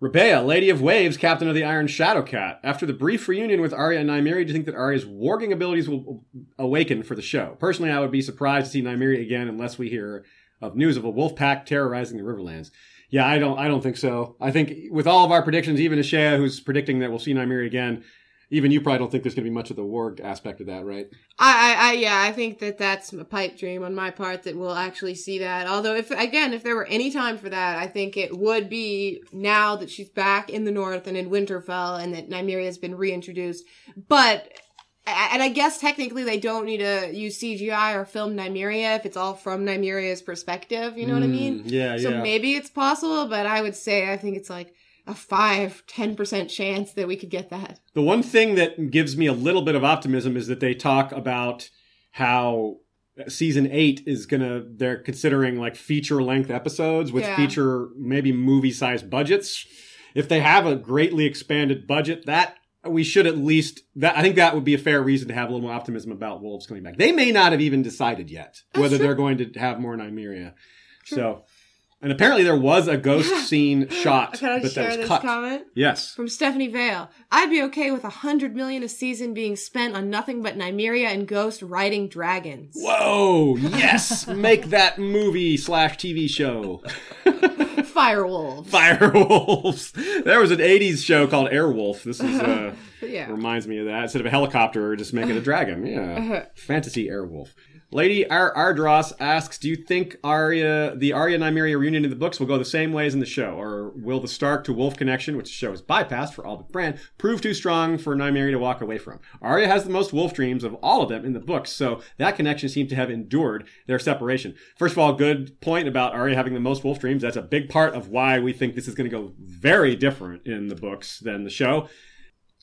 Rebea, Lady of Waves, Captain of the Iron Shadow Cat. After the brief reunion with Arya and Nymeria, do you think that Arya's warging abilities will awaken for the show? Personally, I would be surprised to see Nymeria again unless we hear of news of a wolf pack terrorizing the Riverlands. Yeah, I don't. I don't think so. I think with all of our predictions, even Ashea, who's predicting that we'll see Nymeria again, even you probably don't think there's going to be much of the warg aspect of that, right? I, I, I, yeah, I think that that's a pipe dream on my part that we'll actually see that. Although, if again, if there were any time for that, I think it would be now that she's back in the north and in Winterfell, and that Nymeria has been reintroduced. But and I guess technically they don't need to use CGI or film Nymeria if it's all from Nymeria's perspective. You know mm, what I mean? Mm, yeah, so yeah. maybe it's possible, but I would say I think it's like a 5 10% chance that we could get that. The one thing that gives me a little bit of optimism is that they talk about how season 8 is going to they're considering like feature length episodes with yeah. feature maybe movie sized budgets. If they have a greatly expanded budget, that we should at least that I think that would be a fair reason to have a little more optimism about Wolves coming back. They may not have even decided yet That's whether true. they're going to have more Nymeria. True. So and apparently there was a ghost yeah. scene shot, Can I but share that was this cut. comment? Yes. From Stephanie Vale. I'd be okay with a hundred million a season being spent on nothing but Nymeria and Ghost riding dragons. Whoa! Yes, make that movie slash TV show. Firewolves. Firewolves. There was an '80s show called Airwolf. This is uh, yeah. reminds me of that. Instead of a helicopter, just make it a dragon. Yeah, fantasy Airwolf. Lady Ar- Ardross asks, "Do you think Arya, the Arya Nymeria reunion in the books, will go the same way as in the show, or will the Stark to Wolf connection, which the show is bypassed for all but Bran, prove too strong for Nymeria to walk away from? Arya has the most wolf dreams of all of them in the books, so that connection seems to have endured their separation. First of all, good point about Arya having the most wolf dreams. That's a big part of why we think this is going to go very different in the books than the show."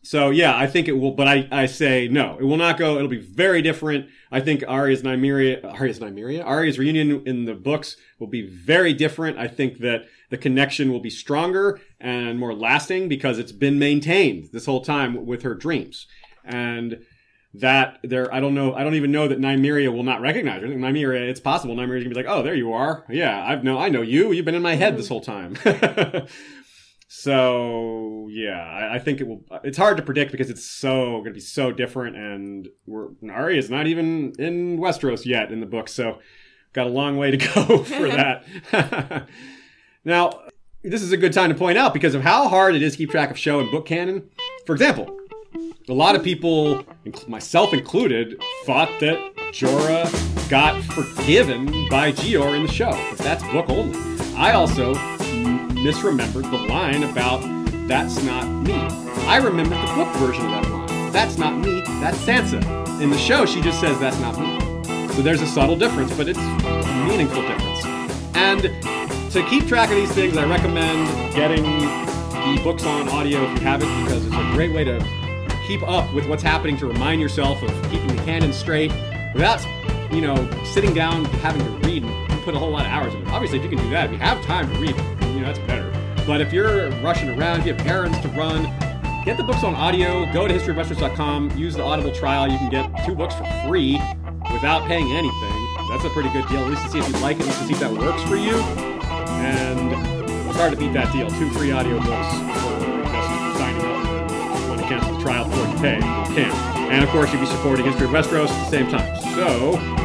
So yeah, I think it will, but I, I say no, it will not go. It'll be very different. I think Arya's Nymeria, Arya's Nymeria, Arya's reunion in the books will be very different. I think that the connection will be stronger and more lasting because it's been maintained this whole time with her dreams. And that there, I don't know, I don't even know that Nymeria will not recognize her. Nymeria, it's possible Nymeria's gonna be like, oh, there you are. Yeah, I've know, I know you. You've been in my head this whole time. So yeah, I, I think it will. It's hard to predict because it's so going to be so different, and we're Arya is not even in Westeros yet in the book, so got a long way to go for that. now, this is a good time to point out because of how hard it is to keep track of show and book canon. For example, a lot of people, myself included, thought that Jorah got forgiven by Jeor in the show, but that's book only. I also misremembered the line about "That's not me." I remembered the book version of that line. That's not me. That's Sansa. In the show, she just says, "That's not me." So there's a subtle difference, but it's a meaningful difference. And to keep track of these things, I recommend getting the books on audio if you haven't, because it's a great way to keep up with what's happening to remind yourself of keeping the canon straight without, you know, sitting down having to read and put a whole lot of hours in it. Obviously, if you can do that, if you have time to read, you know, that's better. But if you're rushing around, if you have errands to run, get the books on audio. Go to historyofwesteros.com, use the Audible trial. You can get two books for free without paying anything. That's a pretty good deal, at least to see if you like it, at least to see if that works for you. And it's hard to beat that deal. Two free audiobooks for just signing up. Want to cancel the trial before you pay? You can. And of course, you'd be supporting History of Westeros at the same time. So,